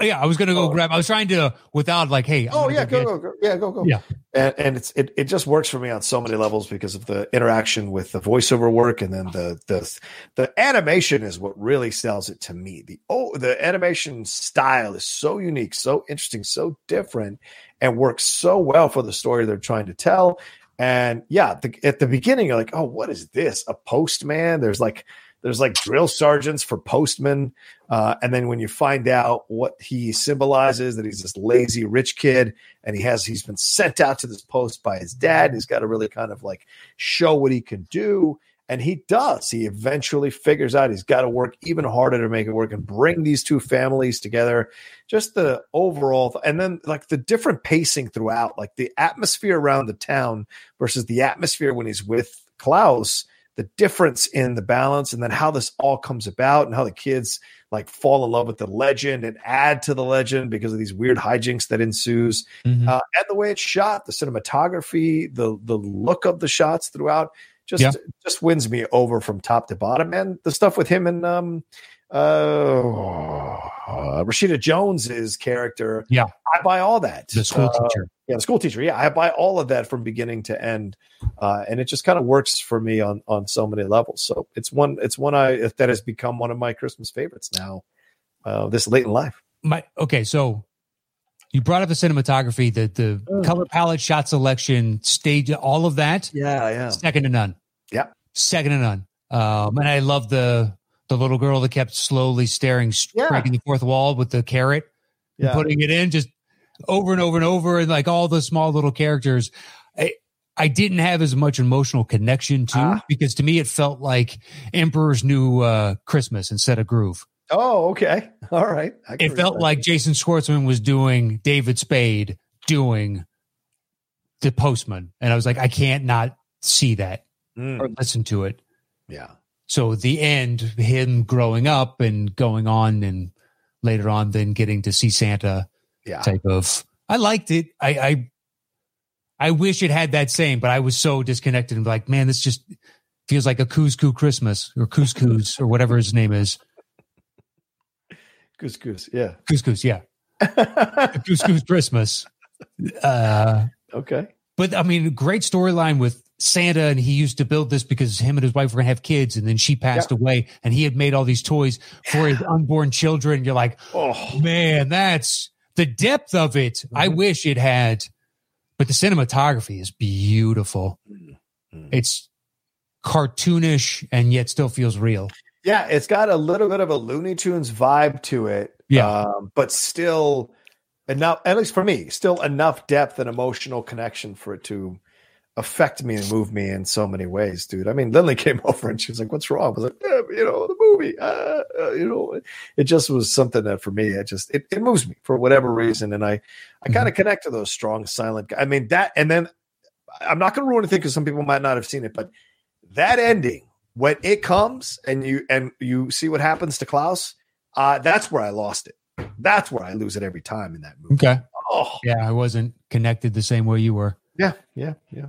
Yeah, I was gonna go Oh. grab. I was trying to without like, hey. I'm Oh yeah, go, go go yeah go go Yeah. and, and it's it, it just works for me on so many levels because of the interaction with the voiceover work and then the the the animation is what really sells it to me. The oh the animation style is so unique, so interesting, so different, and works so well for the story they're trying to tell. And yeah, the, at the beginning you're like, oh, what is this? A postman? There's like there's like drill sergeants for postmen. Uh, and then when you find out what he symbolizes, that he's this lazy rich kid, and he has he's been sent out to this post by his dad. He's got to really kind of like show what he can do, and he does. He eventually figures out he's got to work even harder to make it work and bring these two families together. Just the overall, and then like the different pacing throughout, like the atmosphere around the town versus the atmosphere when he's with Klaus the difference in the balance and then how this all comes about and how the kids like fall in love with the legend and add to the legend because of these weird hijinks that ensues Mhm. uh, and the way it's shot the cinematography the the look of the shots throughout just Yeah. just wins me over from top to bottom and the stuff with him and um uh, Rashida Jones's character Yeah. I buy all that the school Uh, teacher. yeah, the school teacher. Yeah, I buy all of that from beginning to end, uh, and it just kind of works for me on on so many levels. So it's one it's one I that has become one of my Christmas favorites now. Uh, this late in life. My okay, so you brought up the cinematography, the the Mm. color palette, shot selection, stage, all of that. Yeah, yeah, Second to none. Yeah. second to none. Um, and I love the the little girl that kept slowly staring, Yeah. breaking the fourth wall with the carrot. and yeah. putting it in just over and over and over and like all the small little characters i i didn't have as much emotional connection to Ah. because to me it felt like emperor's new uh christmas instead of groove Oh, okay, all right. It felt like jason schwartzman was doing david spade doing the postman and i was like i can't not see that. Mm, or listen to it yeah, so the end him growing up and going on and later on then getting to see santa yeah. type of I liked it. I I I wish it had that same, but I was so disconnected and like, man, this just feels like a couscous Christmas or couscous or whatever his name is. Goose. Yeah. Couscous, yeah. Couscous Christmas. Uh okay. but I mean, great storyline with Santa, and he used to build this because him and his wife were gonna have kids, and then she passed away, and he had made all these toys for his unborn children. You're like, Oh, man, that's the depth of it. I Mhm. wish it had, but the cinematography is beautiful. Mhm. It's cartoonish and yet still feels real. Yeah, it's got a little bit of a Looney Tunes vibe to it. Yeah. Um, but still enough, at least for me, still enough depth and emotional connection for it to affect me and move me in so many ways, dude. I mean, Lindley came over and she was like, What's wrong? I was like, yeah, you know, the movie. Uh, uh, you know, it just was something that for me, it just it, it moves me for whatever reason. And I I kind of connect to those strong silent I mean that and then I'm not gonna ruin anything because some people might not have seen it, but that ending when it comes and you and you see what happens to Klaus, uh, that's where I lost it. That's where I lose it every time in that movie. Okay. Oh, Yeah, I wasn't connected the same way you were. yeah, yeah, yeah.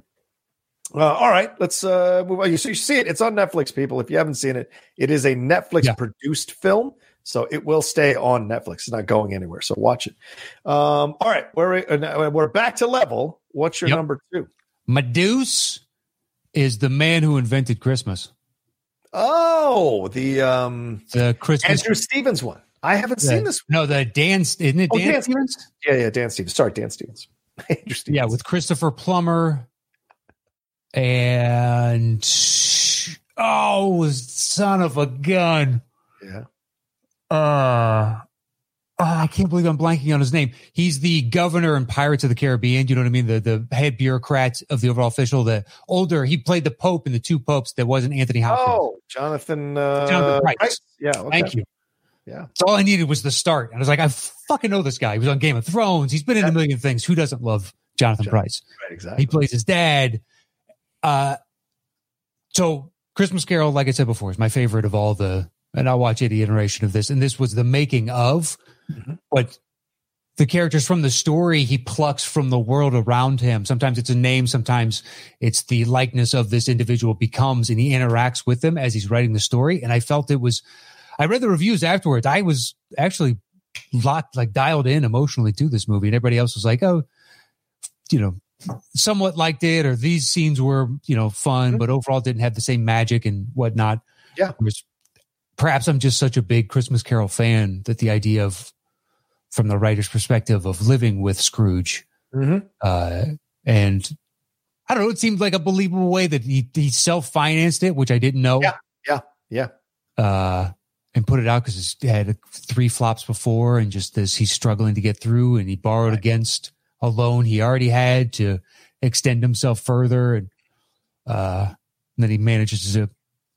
Uh, all right, let's uh, move on. You so you see it. It's on Netflix, people. If you haven't seen it, it is a Netflix Yeah. produced film, so it will stay on Netflix. It's not going anywhere. So watch it. Um, all right, we're uh, we're back to level. What's your Yep. number two? Medusa is the man who invented Christmas. Oh, the um, The Christmas. Andrew Stevens one. I haven't the- seen this. One. No, the Dan. Isn't it Oh, Dan, Dan Stevens? Yeah, yeah, Dan Stevens. Sorry, Dan Stevens. Andrew Stevens. Yeah, with Christopher Plummer and oh, son of a gun. yeah. uh oh, I can't believe I'm blanking on his name. He's the governor in Pirates of the Caribbean. You know what I mean? The the head bureaucrat of the overall official, the older. He played the Pope in the two popes. That wasn't Anthony Hopkins. Oh, Jonathan. Uh, Jonathan Pryce. Yeah. Okay. Thank you. Yeah. So all I needed was the start. And I was like, I fucking know this guy. He was on Game of Thrones. He's been in Yeah. a million things. Who doesn't love Jonathan Jonathan Pryce? Right. Exactly. He plays his dad. Uh, so Christmas Carol, like I said before, is my favorite of all the, and I'll watch any iteration of this. And this was the making of, Mhm. but the characters from the story he plucks from the world around him. Sometimes it's a name, sometimes it's the likeness of this individual becomes, and he interacts with them as he's writing the story. And I felt it was, I read the reviews afterwards. I was actually locked, like dialed in emotionally to this movie, and everybody else was like, "Oh, you know, somewhat liked it," or these scenes were, you know, fun, Mhm. but overall didn't have the same magic and whatnot. Yeah. Perhaps I'm just such a big Christmas Carol fan that the idea of, from the writer's perspective, of living with Scrooge Mm-hmm. uh, and I don't know. It seemed like a believable way that he he self financed it, which I didn't know. Yeah, yeah, yeah. Uh, and put it out because he had three flops before, and just this he's struggling to get through, and he borrowed Right. against a loan he already had to extend himself further, and uh, and then he manages to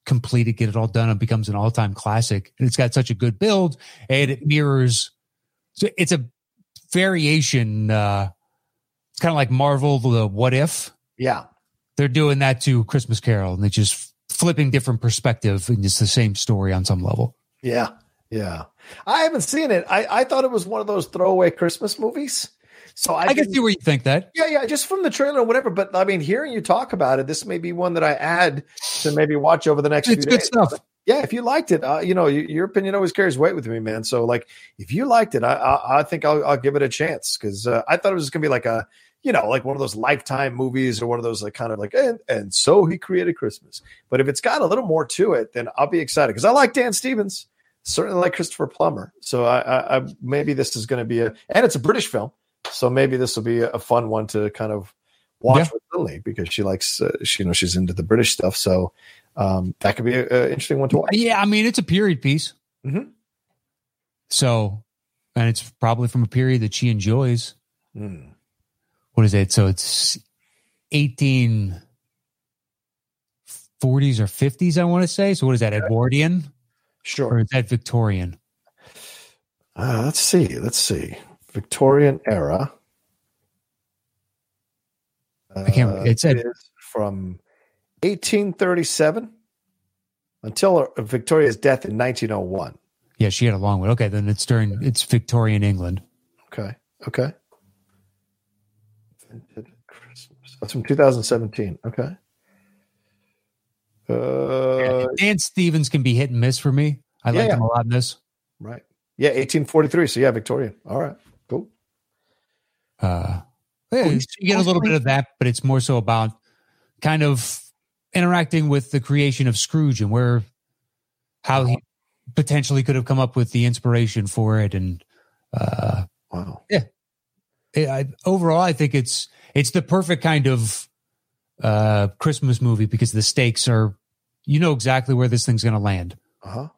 complete it, get it all done, and becomes an all time classic. And it's got such a good build, and it mirrors. So it's a variation. Uh, it's kind of like Marvel, the What If. Yeah. They're doing that to Christmas Carol, and they're just flipping different perspective, and it's the same story on some level. Yeah. Yeah. I haven't seen it. I, I thought it was one of those throwaway Christmas movies. So I, I, can see where you think that. Yeah, yeah, just from the trailer or whatever. But I mean, hearing you talk about it, this may be one that I add to maybe watch over the next It's few good days. stuff. Yeah, if you liked it, uh, you know, you, your opinion always carries weight with me, man. So, like, if you liked it, I I, I think I'll, I'll give it a chance because uh, I thought it was going to be like a, you know, like one of those lifetime movies or one of those like kind of like, and, and so he created Christmas. But if it's got a little more to it, then I'll be excited because I like Dan Stevens, certainly like Christopher Plummer. So I, I, I maybe this is going to be a, and it's a British film, so maybe this will be a, fun one to kind of watch Yeah. with Lily because she likes, uh, she, you know, she's into the British stuff. So um, that could be an interesting one to watch. Yeah, I mean, it's a period piece. Mhm. So, and it's probably from a period that she enjoys. Hmm. What is it? So it's 1840s or 50s, I want to say. So what is that, Edwardian? Or Sure. is that Victorian? Uh, let's see. Let's see. Victorian era. I can't- Uh, it said- is from 1837 until uh, Victoria's death in 1901. Yeah, she had a long one. Okay, then it's during, it's Victorian England. Okay. Okay. Christmas. That's from 2017. Okay. Uh, Dan Stevens can be hit and miss for me. I Yeah, like him a lot in this. right. Yeah, 1843. So yeah, Victorian. All right. Cool. Uh, yeah, Oh, you get a little bit of that, but it's more so about kind of interacting with the creation of Scrooge and where how he potentially could have come up with the inspiration for it. And uh, Wow. Yeah. I, overall, I think it's it's the perfect kind of uh, Christmas movie because the stakes are you know exactly where this thing's going to land, Uh huh.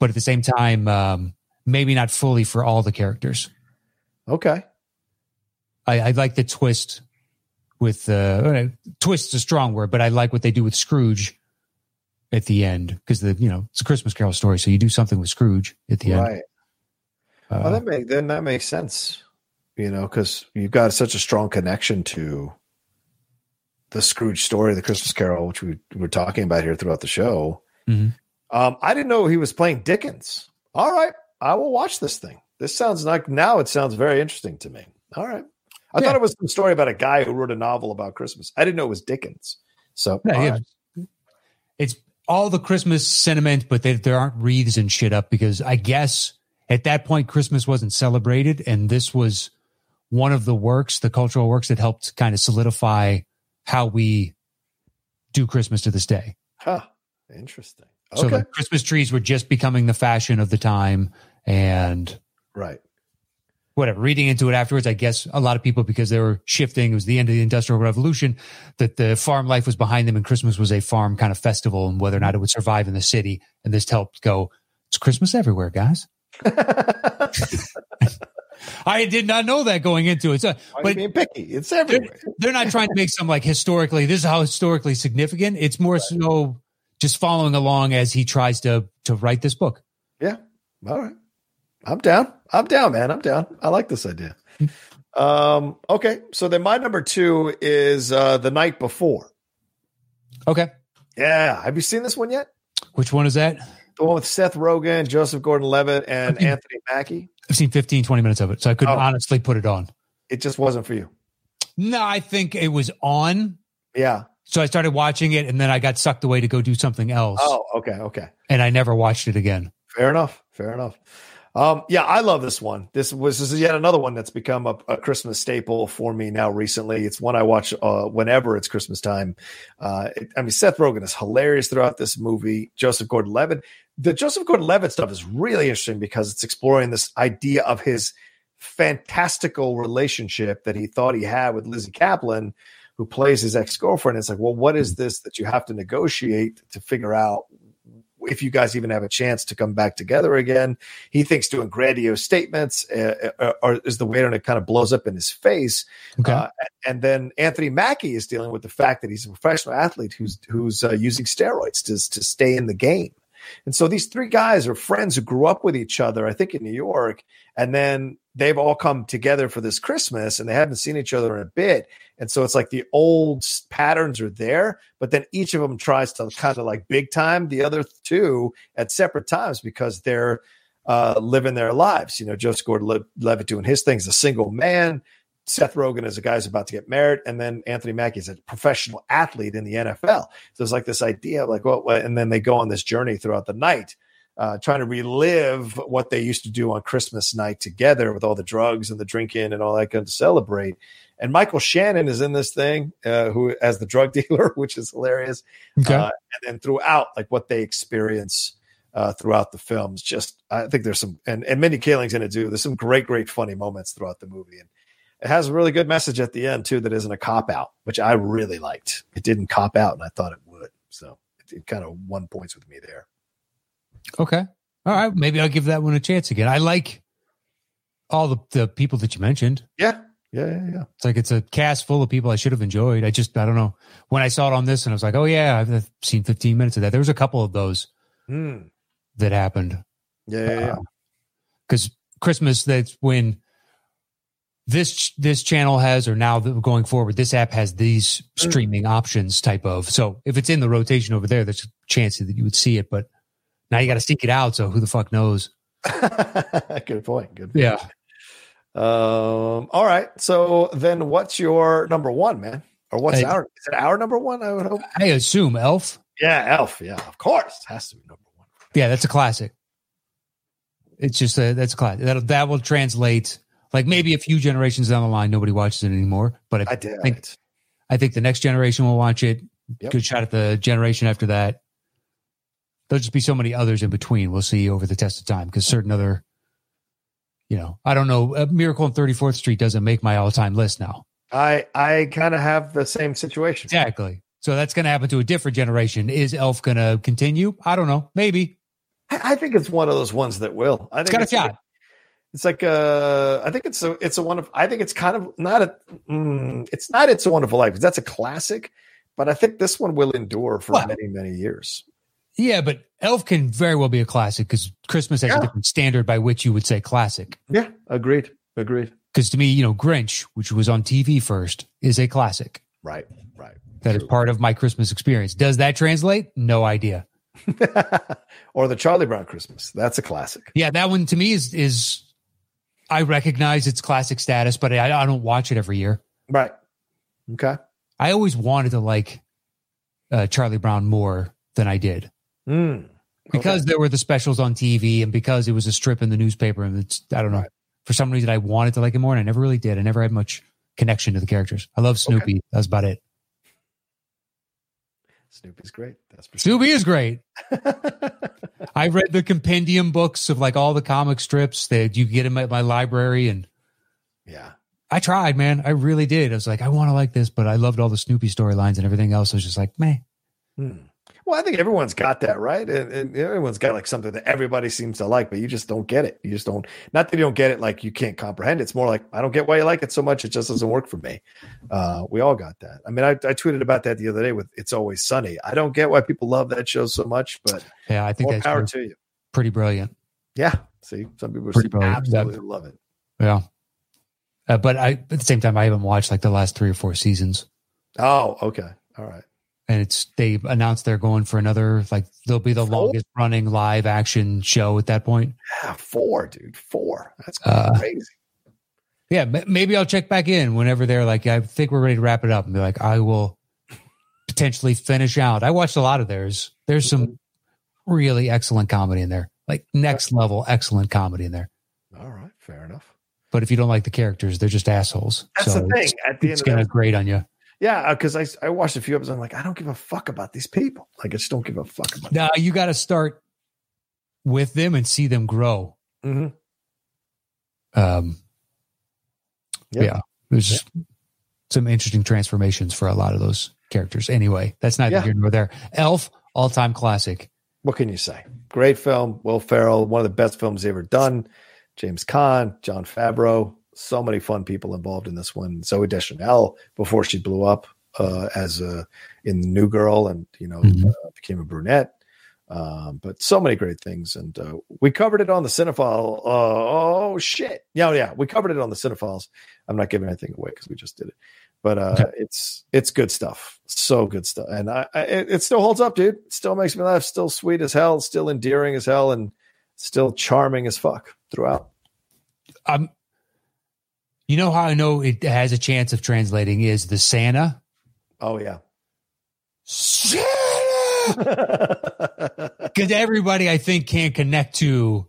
but at the same time, um, maybe not fully for all the characters. Okay. I, I like the twist with uh, twist's a strong word, but I like what they do with Scrooge at the end because the you know it's a Christmas Carol story, so you do something with Scrooge at the end. Right. Uh, well, that make then that makes sense, you know, because you've got such a strong connection to the Scrooge story, the Christmas Carol, which we were talking about here throughout the show. Mhm. Um, I didn't know he was playing Dickens. All right, I will watch this thing. This sounds like now it sounds very interesting to me. All right, I Yeah. thought it was some story about a guy who wrote a novel about Christmas. I didn't know it was Dickens. So yeah. It's all the Christmas sentiment, but they, there aren't wreaths and shit up because I guess at that point Christmas wasn't celebrated, and this was one of the works, the cultural works that helped kind of solidify how we do Christmas to this day. huh, interesting. So Okay, like Christmas trees were just becoming the fashion of the time, and right. Whatever. Reading into it afterwards, I guess a lot of people because they were shifting. It was the end of the Industrial Revolution. That the farm life was behind them, and Christmas was a farm kind of festival, and whether or not it would survive in the city. And this helped go. It's Christmas everywhere, guys. I did not know that going into it. So, Why are you but being picky? It's they're, everywhere. they're not trying to make some like historically. This is how historically significant. It's more so just following along as he tries to to write this book. Yeah. All right. I'm down. I'm down, man. I'm down. I like this idea. Um, okay. So then my number two is uh the night before. Okay, Yeah. Have you seen this one yet? which one is that? The one with Seth Rogen, Joseph Gordon Levitt, and Okay. Anthony Mackie. I've seen 15, 20 minutes of it, so I couldn't Oh. honestly put it on. It just wasn't for you. No, I think it was on. Yeah. So I started watching it and then I got sucked away to go do something else. Oh, okay, okay. And I never watched it again. Fair enough. Fair enough. Um, yeah, I love this one. This was this is yet another one that's become a, a Christmas staple for me now recently. It's one I watch uh, whenever it's Christmas time. Uh, I mean, Seth Rogen is hilarious throughout this movie. Joseph Gordon-Levitt. The Joseph Gordon-Levitt stuff is really interesting because it's exploring this idea of his fantastical relationship that he thought he had with Lizzy Caplan, who plays his ex-girlfriend. It's like, well, what is this that you have to negotiate to figure out if you guys even have a chance to come back together again. He thinks doing grandiose statements uh, uh, uh is the way and it kind of blows up in his face. Okay. Uh, and then Anthony Mackie is dealing with the fact that he's a professional athlete who's who's uh, using steroids to to stay in the game. And so these three guys are friends who grew up with each other, I think in New York, and then they've all come together for this Christmas and they haven't seen each other in a bit. And so it's like the old patterns are there, but then each of them tries to kind of like big time the other two at separate times because they're uh, living their lives. You know, Joseph Gordon Levitt doing his things, a single man. Seth Rogen is a guy who's about to get married, and then Anthony Mackie is a professional athlete in the NFL. So there's like this idea of like, well, and then they go on this journey throughout the night uh, trying to relive what they used to do on Christmas night together with all the drugs and the drinking and all that kind of celebrate. And Michael Shannon is in this thing, uh, who as the drug dealer, which is hilarious. Okay. Uh, and then throughout, like what they experience uh, throughout the films, just I think there's some and and Mindy Kaling's in it too. There's some great, great funny moments throughout the movie, and it has a really good message at the end too that isn't a cop out, which I really liked. It didn't cop out, and I thought it would, so it, it kind of won points with me there. Okay. All right. Maybe I'll give that one a chance again. I like all the, the people that you mentioned. Yeah. Yeah, yeah, yeah. It's like it's a cast full of people I should have enjoyed. I just I don't know. When I saw it on this and I was like, oh yeah, I've seen 15 minutes of that. There was a couple of those mm. that happened. Yeah, yeah, yeah. Because uh, Christmas, that's when this this channel has, or now going forward, this app has these hmm. streaming options type of. So if it's in the rotation over there, there's a chance that you would see it. But now you got to seek it out. So who the fuck knows? Good point. Good. Point. Yeah. Um. All right. So then, what's your number one, man? Or what's our? Is it our number one? I would hope. I assume Elf. Yeah, Elf. Yeah, of course, it has to be number one. Yeah, that's a classic. It's just a that's a classic. That that will translate. Like maybe a few generations down the line, nobody watches it anymore. But I, I think I think the next generation will watch it. Yep. Good shot at the generation after that there'll just be so many others in between. We'll see over the test of time because certain other, you know, I don't know. A Miracle on 34th Street doesn't make my all time list now. I I kind of have the same situation. Exactly. So that's going to happen to a different generation. Is Elf going to continue? I don't know. Maybe. I think it's one of those ones that will. I think it's got it's a shot. Like, it's like uh, I think it's a it's a one of I think it's kind of not a mm, it's not it's a wonderful life that's a classic, but I think this one will endure for well, many many years. Yeah, but Elf can very well be a classic because Christmas has yeah. a different standard by which you would say classic. Yeah, agreed. Agreed. Because to me, you know, Grinch, which was on TV first, is a classic. Right, right. That True. is part of my Christmas experience. Does that translate? No idea. or the Charlie Brown Christmas. That's a classic. Yeah, that one to me is is I recognize its classic status, but I, I don't watch it every year. Right. Okay. I always wanted to like uh, Charlie Brown more than I did. Mm, okay. Because there were the specials on TV and because it was a strip in the newspaper. And it's, I don't know, right. for some reason I wanted to like it more and I never really did. I never had much connection to the characters. I love Snoopy. Okay. That's about it. Snoopy's great. That's for Snoopy sure. is great. I read the compendium books of like all the comic strips that you get in my, my library and yeah. I tried, man. I really did. I was like, I want to like this, but I loved all the Snoopy storylines and everything else. I was just like, man. Hmm. Well, I think everyone's got that, right? And, and, everyone's got like something that everybody seems to like, but you just don't get it. You just don't. Not that you don't get it, like you can't comprehend. It. It's more like I don't get why you like it so much. It just doesn't work for me. Uh, we all got that. I mean, I, I, tweeted about that the other day with "It's Always Sunny." I don't get why people love that show so much, but yeah, I think more power to you. Pretty brilliant. Yeah. See, some people absolutely that, love it. Yeah. Uh, but I, at the same time, I haven't watched like the last three or four seasons. Oh, okay. All right and it's they announced they're going for another like they'll be the four? longest running live action show at that point. Yeah, four, dude, four. That's uh, crazy. Uh, yeah, maybe I'll check back in whenever they're like, I think we're ready to wrap it up, and be like, I will potentially finish out. I watched a lot of theirs. There's some really excellent comedy in there. like next level, excellent comedy in there. All right, fair enough. But if you don't like the characters, they're just assholes. That's so the thing. It's, At the it's end gonna grate on you. Yeah, because I I watched a few episodes. I'm like, I don't give a fuck about these people. Like, I just don't give a fuck about. Now you got to start with them and see them grow. Mhm. Um, Yeah. yeah, there's some interesting transformations for a lot of those characters. Anyway, that's neither Yeah. here nor there. Elf, all time classic. What can you say? Great film. Will Ferrell, one of the best films ever done. James Caan, Jon Favreau, so many fun people involved in this one. Zooey Deschanel before she blew up uh, as a in the New Girl and you know Mhm. uh, became a brunette. Um, but so many great things, and uh, we covered it on the Cinephile. Uh, oh shit! Yeah, yeah, we covered it on the Cinephiles. I'm not giving anything away because we just did it, but uh, Okay. it's it's good stuff. So good stuff, and I, I it, it still holds up, dude. It still makes me laugh. Still sweet as hell. Still endearing as hell, and still charming as fuck throughout. Um, you know how I know it has a chance of translating is the Santa. Oh yeah. Because everybody, I think, can connect to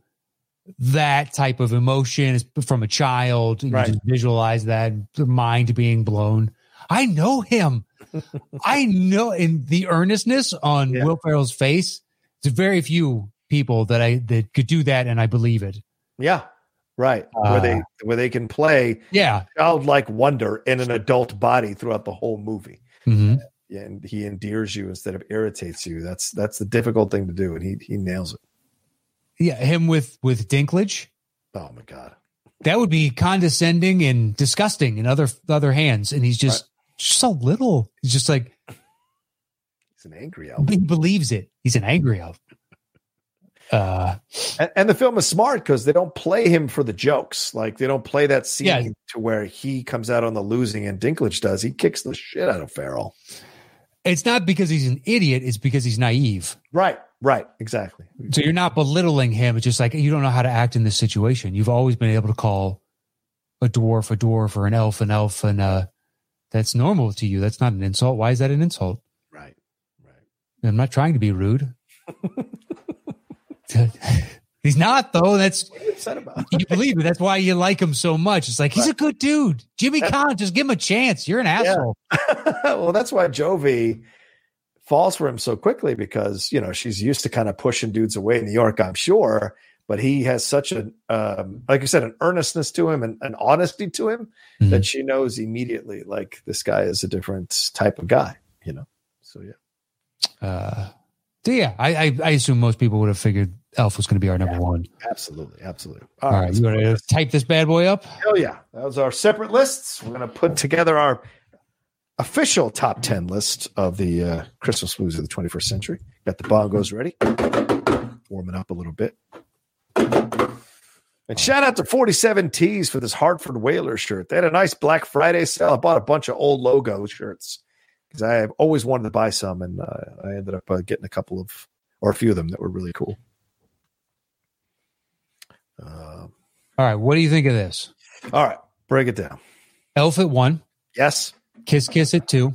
that type of emotion from a child. You Right. just visualize that, the mind being blown. I know him. I know in the earnestness on Yeah. Will Ferrell's face. There's very few people that I that could do that, and I believe it. yeah. Right. where they where they can play Yeah. childlike wonder in an adult body throughout the whole movie. Mhm. and he endears you instead of irritates you. That's that's the difficult thing to do, and he he nails it. Yeah. Him with with Dinklage. Oh my god, that would be condescending and disgusting in other other hands and he's just so little he's just like he's an angry elf, he believes it he's an angry elf uh and, and the film is smart because they don't play him for the jokes. Like they don't play that scene Yeah. to where he comes out on the losing and Dinklage does. He kicks the shit out of Ferrell. it's not because he's an idiot it's because he's naive Right, right, exactly. so you're not belittling him it's just like you don't know how to act in this situation you've always been able to call a dwarf a dwarf or an elf an elf and uh that's normal to you that's not an insult why is that an insult Right, right. i'm not trying to be rude he's not though that's What are you upset about? you believe it. That's why you like him so much. It's like he's a good dude. Jimmy Caan, just give him a chance. You're an asshole. well, that's why Jovie falls for him so quickly because you know she's used to kind of pushing dudes away in New York, I'm sure. But he has such a, um, like you said, an earnestness to him and an honesty to him Mhm. that she knows immediately, like this guy is a different type of guy, you know. So yeah, Uh, so yeah, I, I I assume most people would have figured Elf was going to be our number one. absolutely, absolutely. All right, let's you want to type this bad boy up? Hell yeah. That was our separate lists. We're going to put together our official top 10 list of the uh, Christmas movies of the 21st century. Got the bongos ready. Warming up a little bit. And shout out to 47 Tees for this Hartford Whaler shirt. They had a nice Black Friday sale. I bought a bunch of old logo shirts because I have always wanted to buy some, and uh, I ended up uh, getting a couple of, or a few of them that were really cool. Um, All right, what do you think of this? all right, break it down. Elf at one, Yes. Kiss Kiss at two,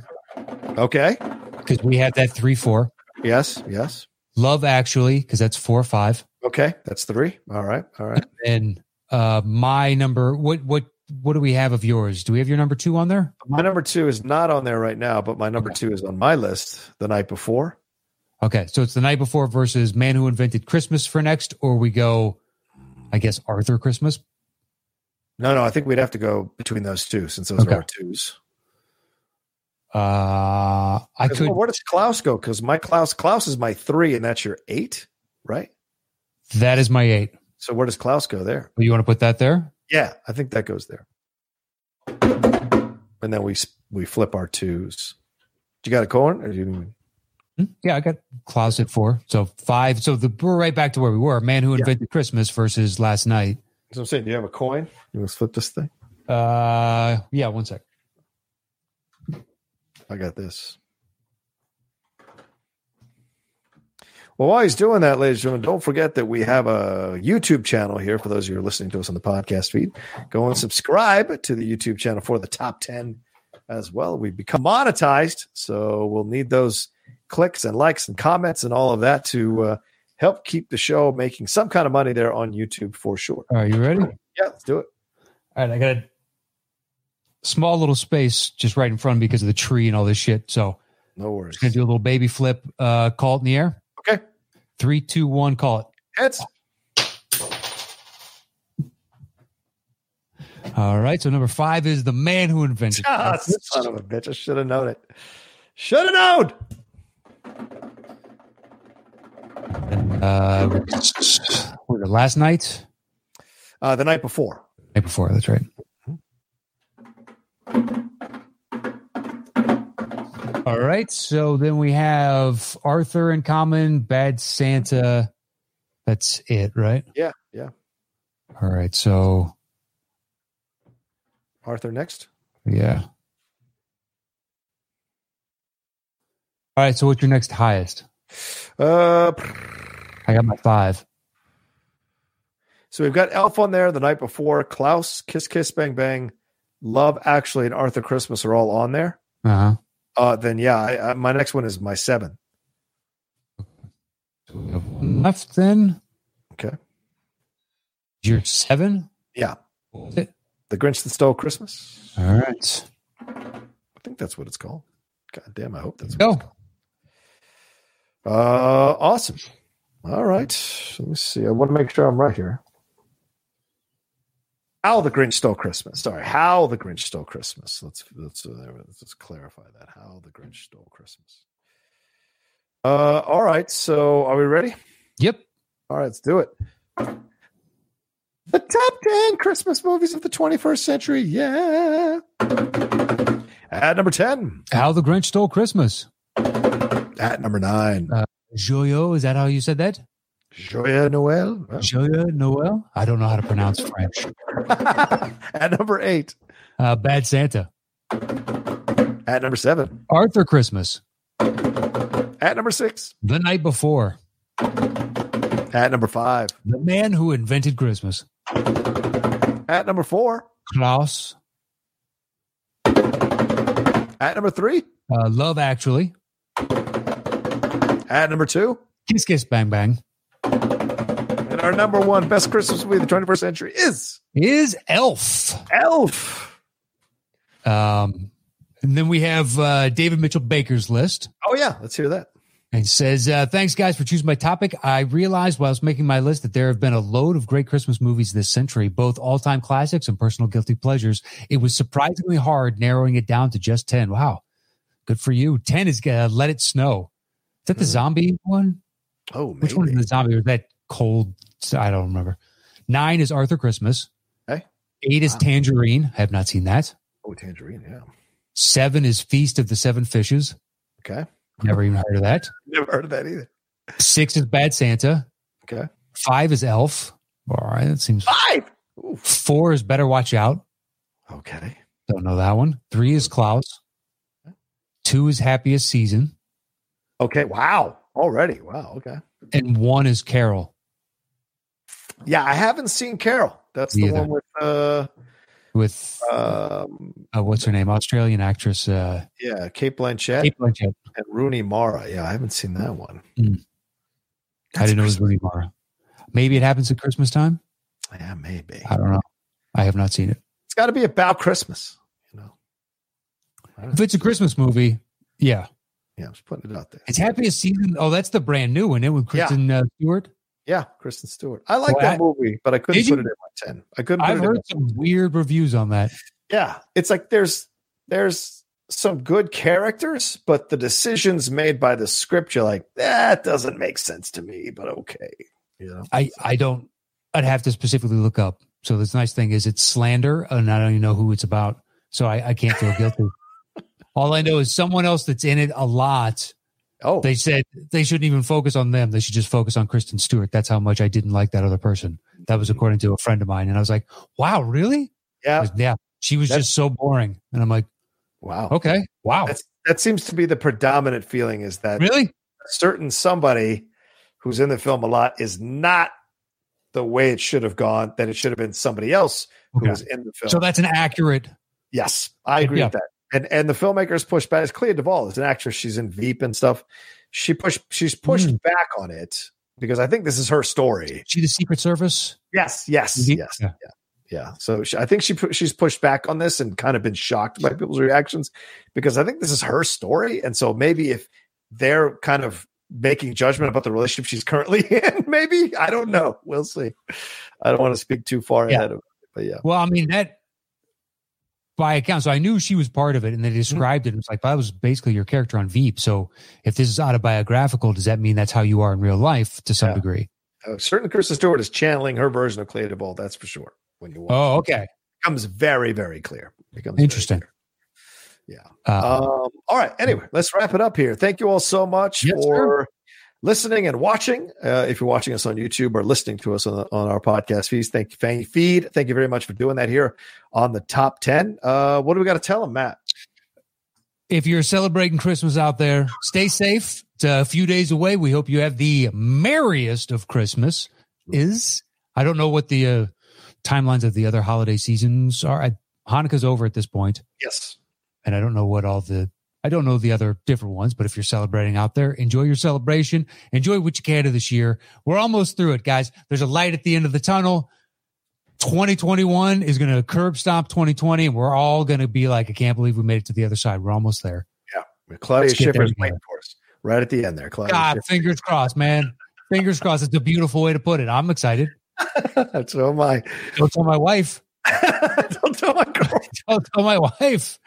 Okay. because we had that three four. Yes. Yes. Love Actually, because that's four five. Okay. That's three. All right. All right. And uh, my number, what what what do we have of yours? Do we have your number two on there? My number two is not on there right now, but my number two is on my list the night before. Okay, so it's the night before versus Man Who Invented Christmas for next, or we go, I guess Arthur Christmas. No, no, I think we'd have to go between those two since those Okay. are our twos. Uh, I could. well, where does Klaus go? Because my Klaus Klaus is my three, and that's your eight, right? That is my eight. So where does Klaus go there? You want to put that there? Yeah, I think that goes there. And then we we flip our twos. You got a coin, or you? Hmm? Yeah, I got closet four. So five. So the we're right back to where we were. Man Who Invented Christmas versus Last Night. So I'm saying, do you have a coin? You want to flip this thing? Uh, yeah. One sec. I got this. Well, while he's doing that, ladies and gentlemen, don't forget that we have a YouTube channel here for those of you who are listening to us on the podcast feed. Go and subscribe to the YouTube channel for the top 10 as well. We've become monetized, so we'll need those clicks and likes and comments and all of that to uh, help keep the show making some kind of money there on YouTube for sure. Are you ready? Yeah, let's do it. All right, I got a small little space just right in front because of the tree and all this shit. So No worries. just gonna do a little baby flip. Uh, call it in the air. Three, two, one. Call it. Heads. All right. So number five is the man who invented. Ah, son of a bitch. I should have known it. Should have known. Uh, was it, last night, Uh, the night before. night before. That's right. All right. So then we have Arthur in common, Bad Santa. That's it, right? Yeah, yeah. All right. So Arthur next. yeah. All right. So what's your next highest? Uh, I got my five. so we've got Elf on there the night before. Klaus, Kiss Kiss Bang Bang, Love Actually, and Arthur Christmas are all on there. Uh huh. Uh, then yeah, I, I, my next one is my seven. Left then. Okay. You're seven. Yeah, The Grinch That Stole Christmas. All right. I think that's what it's called. God damn, I hope that's what Go. it's called. Uh, awesome. All right. Let me see. I want to make sure I'm right here. How the Grinch Stole Christmas. Sorry, How the Grinch Stole Christmas. Let's let's, uh, let's clarify that. How the Grinch Stole Christmas. Uh, all right. So, are we ready? Yep. All right, let's do it. The top 10 Christmas movies of the 21st century. Yeah. At number 10. How the Grinch Stole Christmas. At number 9. Joyo, is that how you said that? Joyeux Noel. Well, Joyo Noel? I don't know how to pronounce French. At number 8. Uh, Bad Santa. At number 7. Arthur Christmas. At number 6. The night before. At number 5. The man who invented Christmas. At number 4. Klaus. At number 3. Uh, Love Actually. At number 2. Kiss Kiss Bang Bang. Our number one best Christmas movie of the 21st century is Is Elf. Elf. Um, and then we have uh, David Mitchell Baker's list. Oh, yeah. Let's hear that. And says, uh, thanks guys for choosing my topic. I realized while I was making my list that there have been a load of great Christmas movies this century, both all time classics and personal guilty pleasures. It was surprisingly hard narrowing it down to just 10. Wow. Good for you. 10 is uh, Let It Snow. Is that the Hmm. zombie one? Oh, Which one is the zombie? Or that cold? I don't remember. Nine is Arthur Christmas. Okay. Eight is Tangerine. I have not seen that. Oh, Tangerine. Yeah. Seven is Feast of the Seven Fishes. Okay. Never even heard of that. Never heard of that either. Six is Bad Santa. Okay. Five is Elf. All right, that seems. Five. Ooh. Four is Better Watch Out. Okay. Don't know that one. Three is Klaus. Two is Happiest Season, Okay. Wow. Already. Wow. Okay. and one is Carol Yeah, I haven't seen Carol. That's the either. one with uh with um uh, what's her name? Australian actress uh, yeah, Cate Blanchett Cate Blanchett. and Rooney Mara. Yeah, I haven't seen that one. Mm. I didn't know it was Rooney Mara. Maybe it happens at Christmas time. Yeah, maybe. I don't know. I have not seen it. It's got to be about Christmas, you know. If it's a Christmas movie, yeah, Yeah, I'm just putting it out there. it's Happiest Season. Oh, that's the brand new one. It with Yeah. Kristen uh, Stewart. Yeah, Kristen Stewart. I like Well, that I- movie, but I couldn't put you? it in my 10. I couldn't put I've it in heard some weird reviews on that. Yeah, it's like there's there's some good characters, but the decisions made by the script, you're like, that doesn't make sense to me, but okay. You know? I I don't. I'd have to specifically look up. So this nice thing is it's slander, and I don't even know who it's about. So I, I can't feel guilty. All I know is someone else that's in it a lot. Oh, They said they shouldn't even focus on them. They should just focus on Kristen Stewart. That's how much I didn't like that other person. That was mm-hmm. according to a friend of mine, and I was like, "Wow, really? yeah. Like, yeah." She was That's- just so boring, and I'm like, Wow. "Okay, wow, That's, that seems to be the predominant feeling is that really? certain somebody who's in the film a lot is not the way it should have gone, that it should have been somebody else who Okay. was in the film. So that's an accurate. Yes, I agree Yeah. with that. And and the filmmakers pushed back. It's Clea DuVall is an actress. She's in Veep and stuff. She pushed. She's pushed Mm. back on it because I think this is her story. She the Secret Service. Yes, yes, yes, Yeah. yeah, yeah. So she, I think she she's pushed back on this and kind of been shocked by people's reactions because I think this is her story, and so maybe if they're kind of making judgment about the relationship she's currently in, maybe I don't know. We'll see. I don't want to speak too far Yeah. ahead of it, but yeah, Well, I mean that by account. So I knew she was part of it, and they Mm-hmm. described it. It was like that was basically your character on Veep. So if this is autobiographical, does that mean that's how you are in real life to some Yeah. degree? uh, certainly Kristen Stewart is channeling her version of Clea Ball. That's for sure. When you watch, Oh, okay, it becomes very, very clear. It becomes Interesting. Yeah. uh, Um, all right. Anyway, let's wrap it up here. Thank you all so much Yes, for listening and watching. Uh, if you're watching us on YouTube or listening to us on, on our podcast feeds, thank you, thank feed. Thank you very much for doing that here on the top 10. Uh, what do we got to tell them, Matt? if you're celebrating Christmas out there, stay safe. It's a few days away. We hope you have the merriest of Christmas. Is I don't know what the uh, timelines of the other holiday seasons are. I, Hanukkah's over at this point, Yes. and I don't know what all the I don't know the other different ones. But if you're celebrating out there, enjoy your celebration. Enjoy what you can of this year. We're almost through it, guys. There's a light at the end of the tunnel. 2021 is going to curb stop 2020, and we're all going to be like, I can't believe we made it to the other side. We're almost there. Yeah. Claudia Schiffer's waiting for us right at the end there. Claudia God, Schiffer. fingers crossed, man. Fingers crossed. It's a beautiful way to put it. I'm excited. so am I. Don't tell my wife. Don't tell my girl. Don't tell my wife.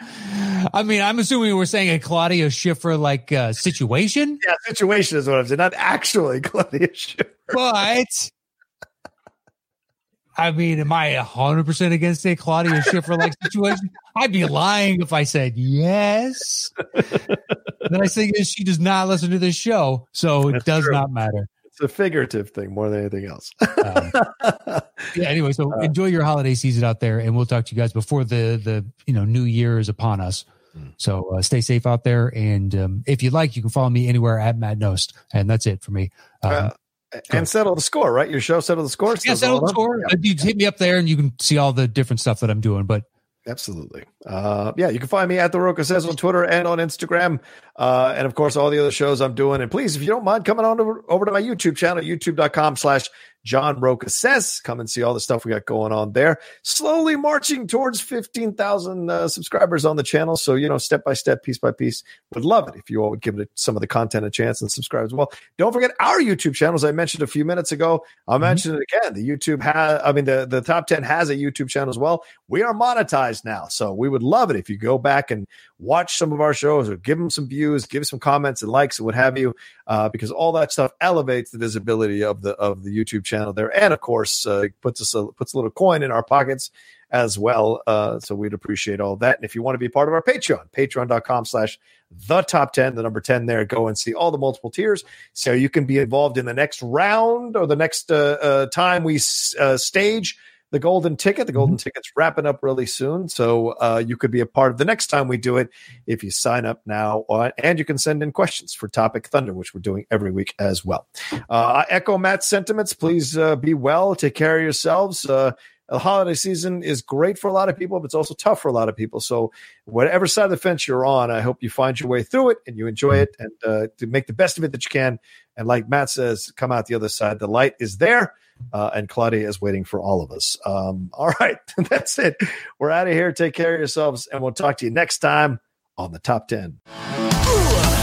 I mean, I'm assuming we're saying a Claudia Schiffer like uh, situation, Yeah, situation is what I'm saying. Not actually Claudia Schiffer. but I mean, am I 100% against a Claudia Schiffer like situation? I'd be lying if I said yes. the nice thing is, she does not listen to this show, so it does true. not matter. It's a figurative thing more than anything else. Um, yeah anyway so Uh, enjoy your holiday season out there and we'll talk to you guys before the the you know new year is upon us Mm. so uh, stay safe out there and um, if you'd like you can follow me anywhere at matt Knost and that's it for me um, Uh, and settle the score, right? Your show settle the score. yeah settle the score Yeah. Uh, you hit me up there and you can see all the different stuff that i'm doing but Absolutely. Uh, yeah, you can find me at The Rocha Says on Twitter and on Instagram. Uh, and of course, all the other shows I'm doing. And please, if you don't mind coming on over, over to my YouTube channel, youtube.com slash John Rocha Says. Come and see all the stuff we got going on there. Slowly marching towards 15,000 uh, subscribers on the channel. So, you know, step by step, piece by piece. Would love it if you all would give it some of the content a chance and subscribe as well. Don't forget our YouTube channel, as I mentioned a few minutes ago. I'll mention it again. The YouTube has, I mean, the, the top 10 has a YouTube channel as well. We are monetized now. So we would love it if you go back and watch some of our shows or give them some views, give some comments and likes and what have you, uh, because all that stuff elevates the visibility of the, of the YouTube channel there. And of course, uh, puts us a, puts a little coin in our pockets as well. Uh, so we'd appreciate all that. And if you want to be part of our Patreon, patreon.com slash the top 10, the number 10 there, go and see all the multiple tiers so you can be involved in the next round or the next uh, uh, time we uh, stage the golden ticket. The golden ticket's wrapping up really soon. So uh, you could be a part of the next time we do it if you sign up now. Uh, and you can send in questions for Topic Thunder, which we're doing every week as well. Uh, I echo Matt's sentiments. Please uh, be well, take care of yourselves. Uh, the holiday season is great for a lot of people, but it's also tough for a lot of people. So, whatever side of the fence you're on, I hope you find your way through it and you enjoy it and uh, to make the best of it that you can. And like Matt says, come out the other side. The light is there, uh, and Claudia is waiting for all of us. Um, all right, that's it. We're out of here. Take care of yourselves, and we'll talk to you next time on the top 10. Ooh,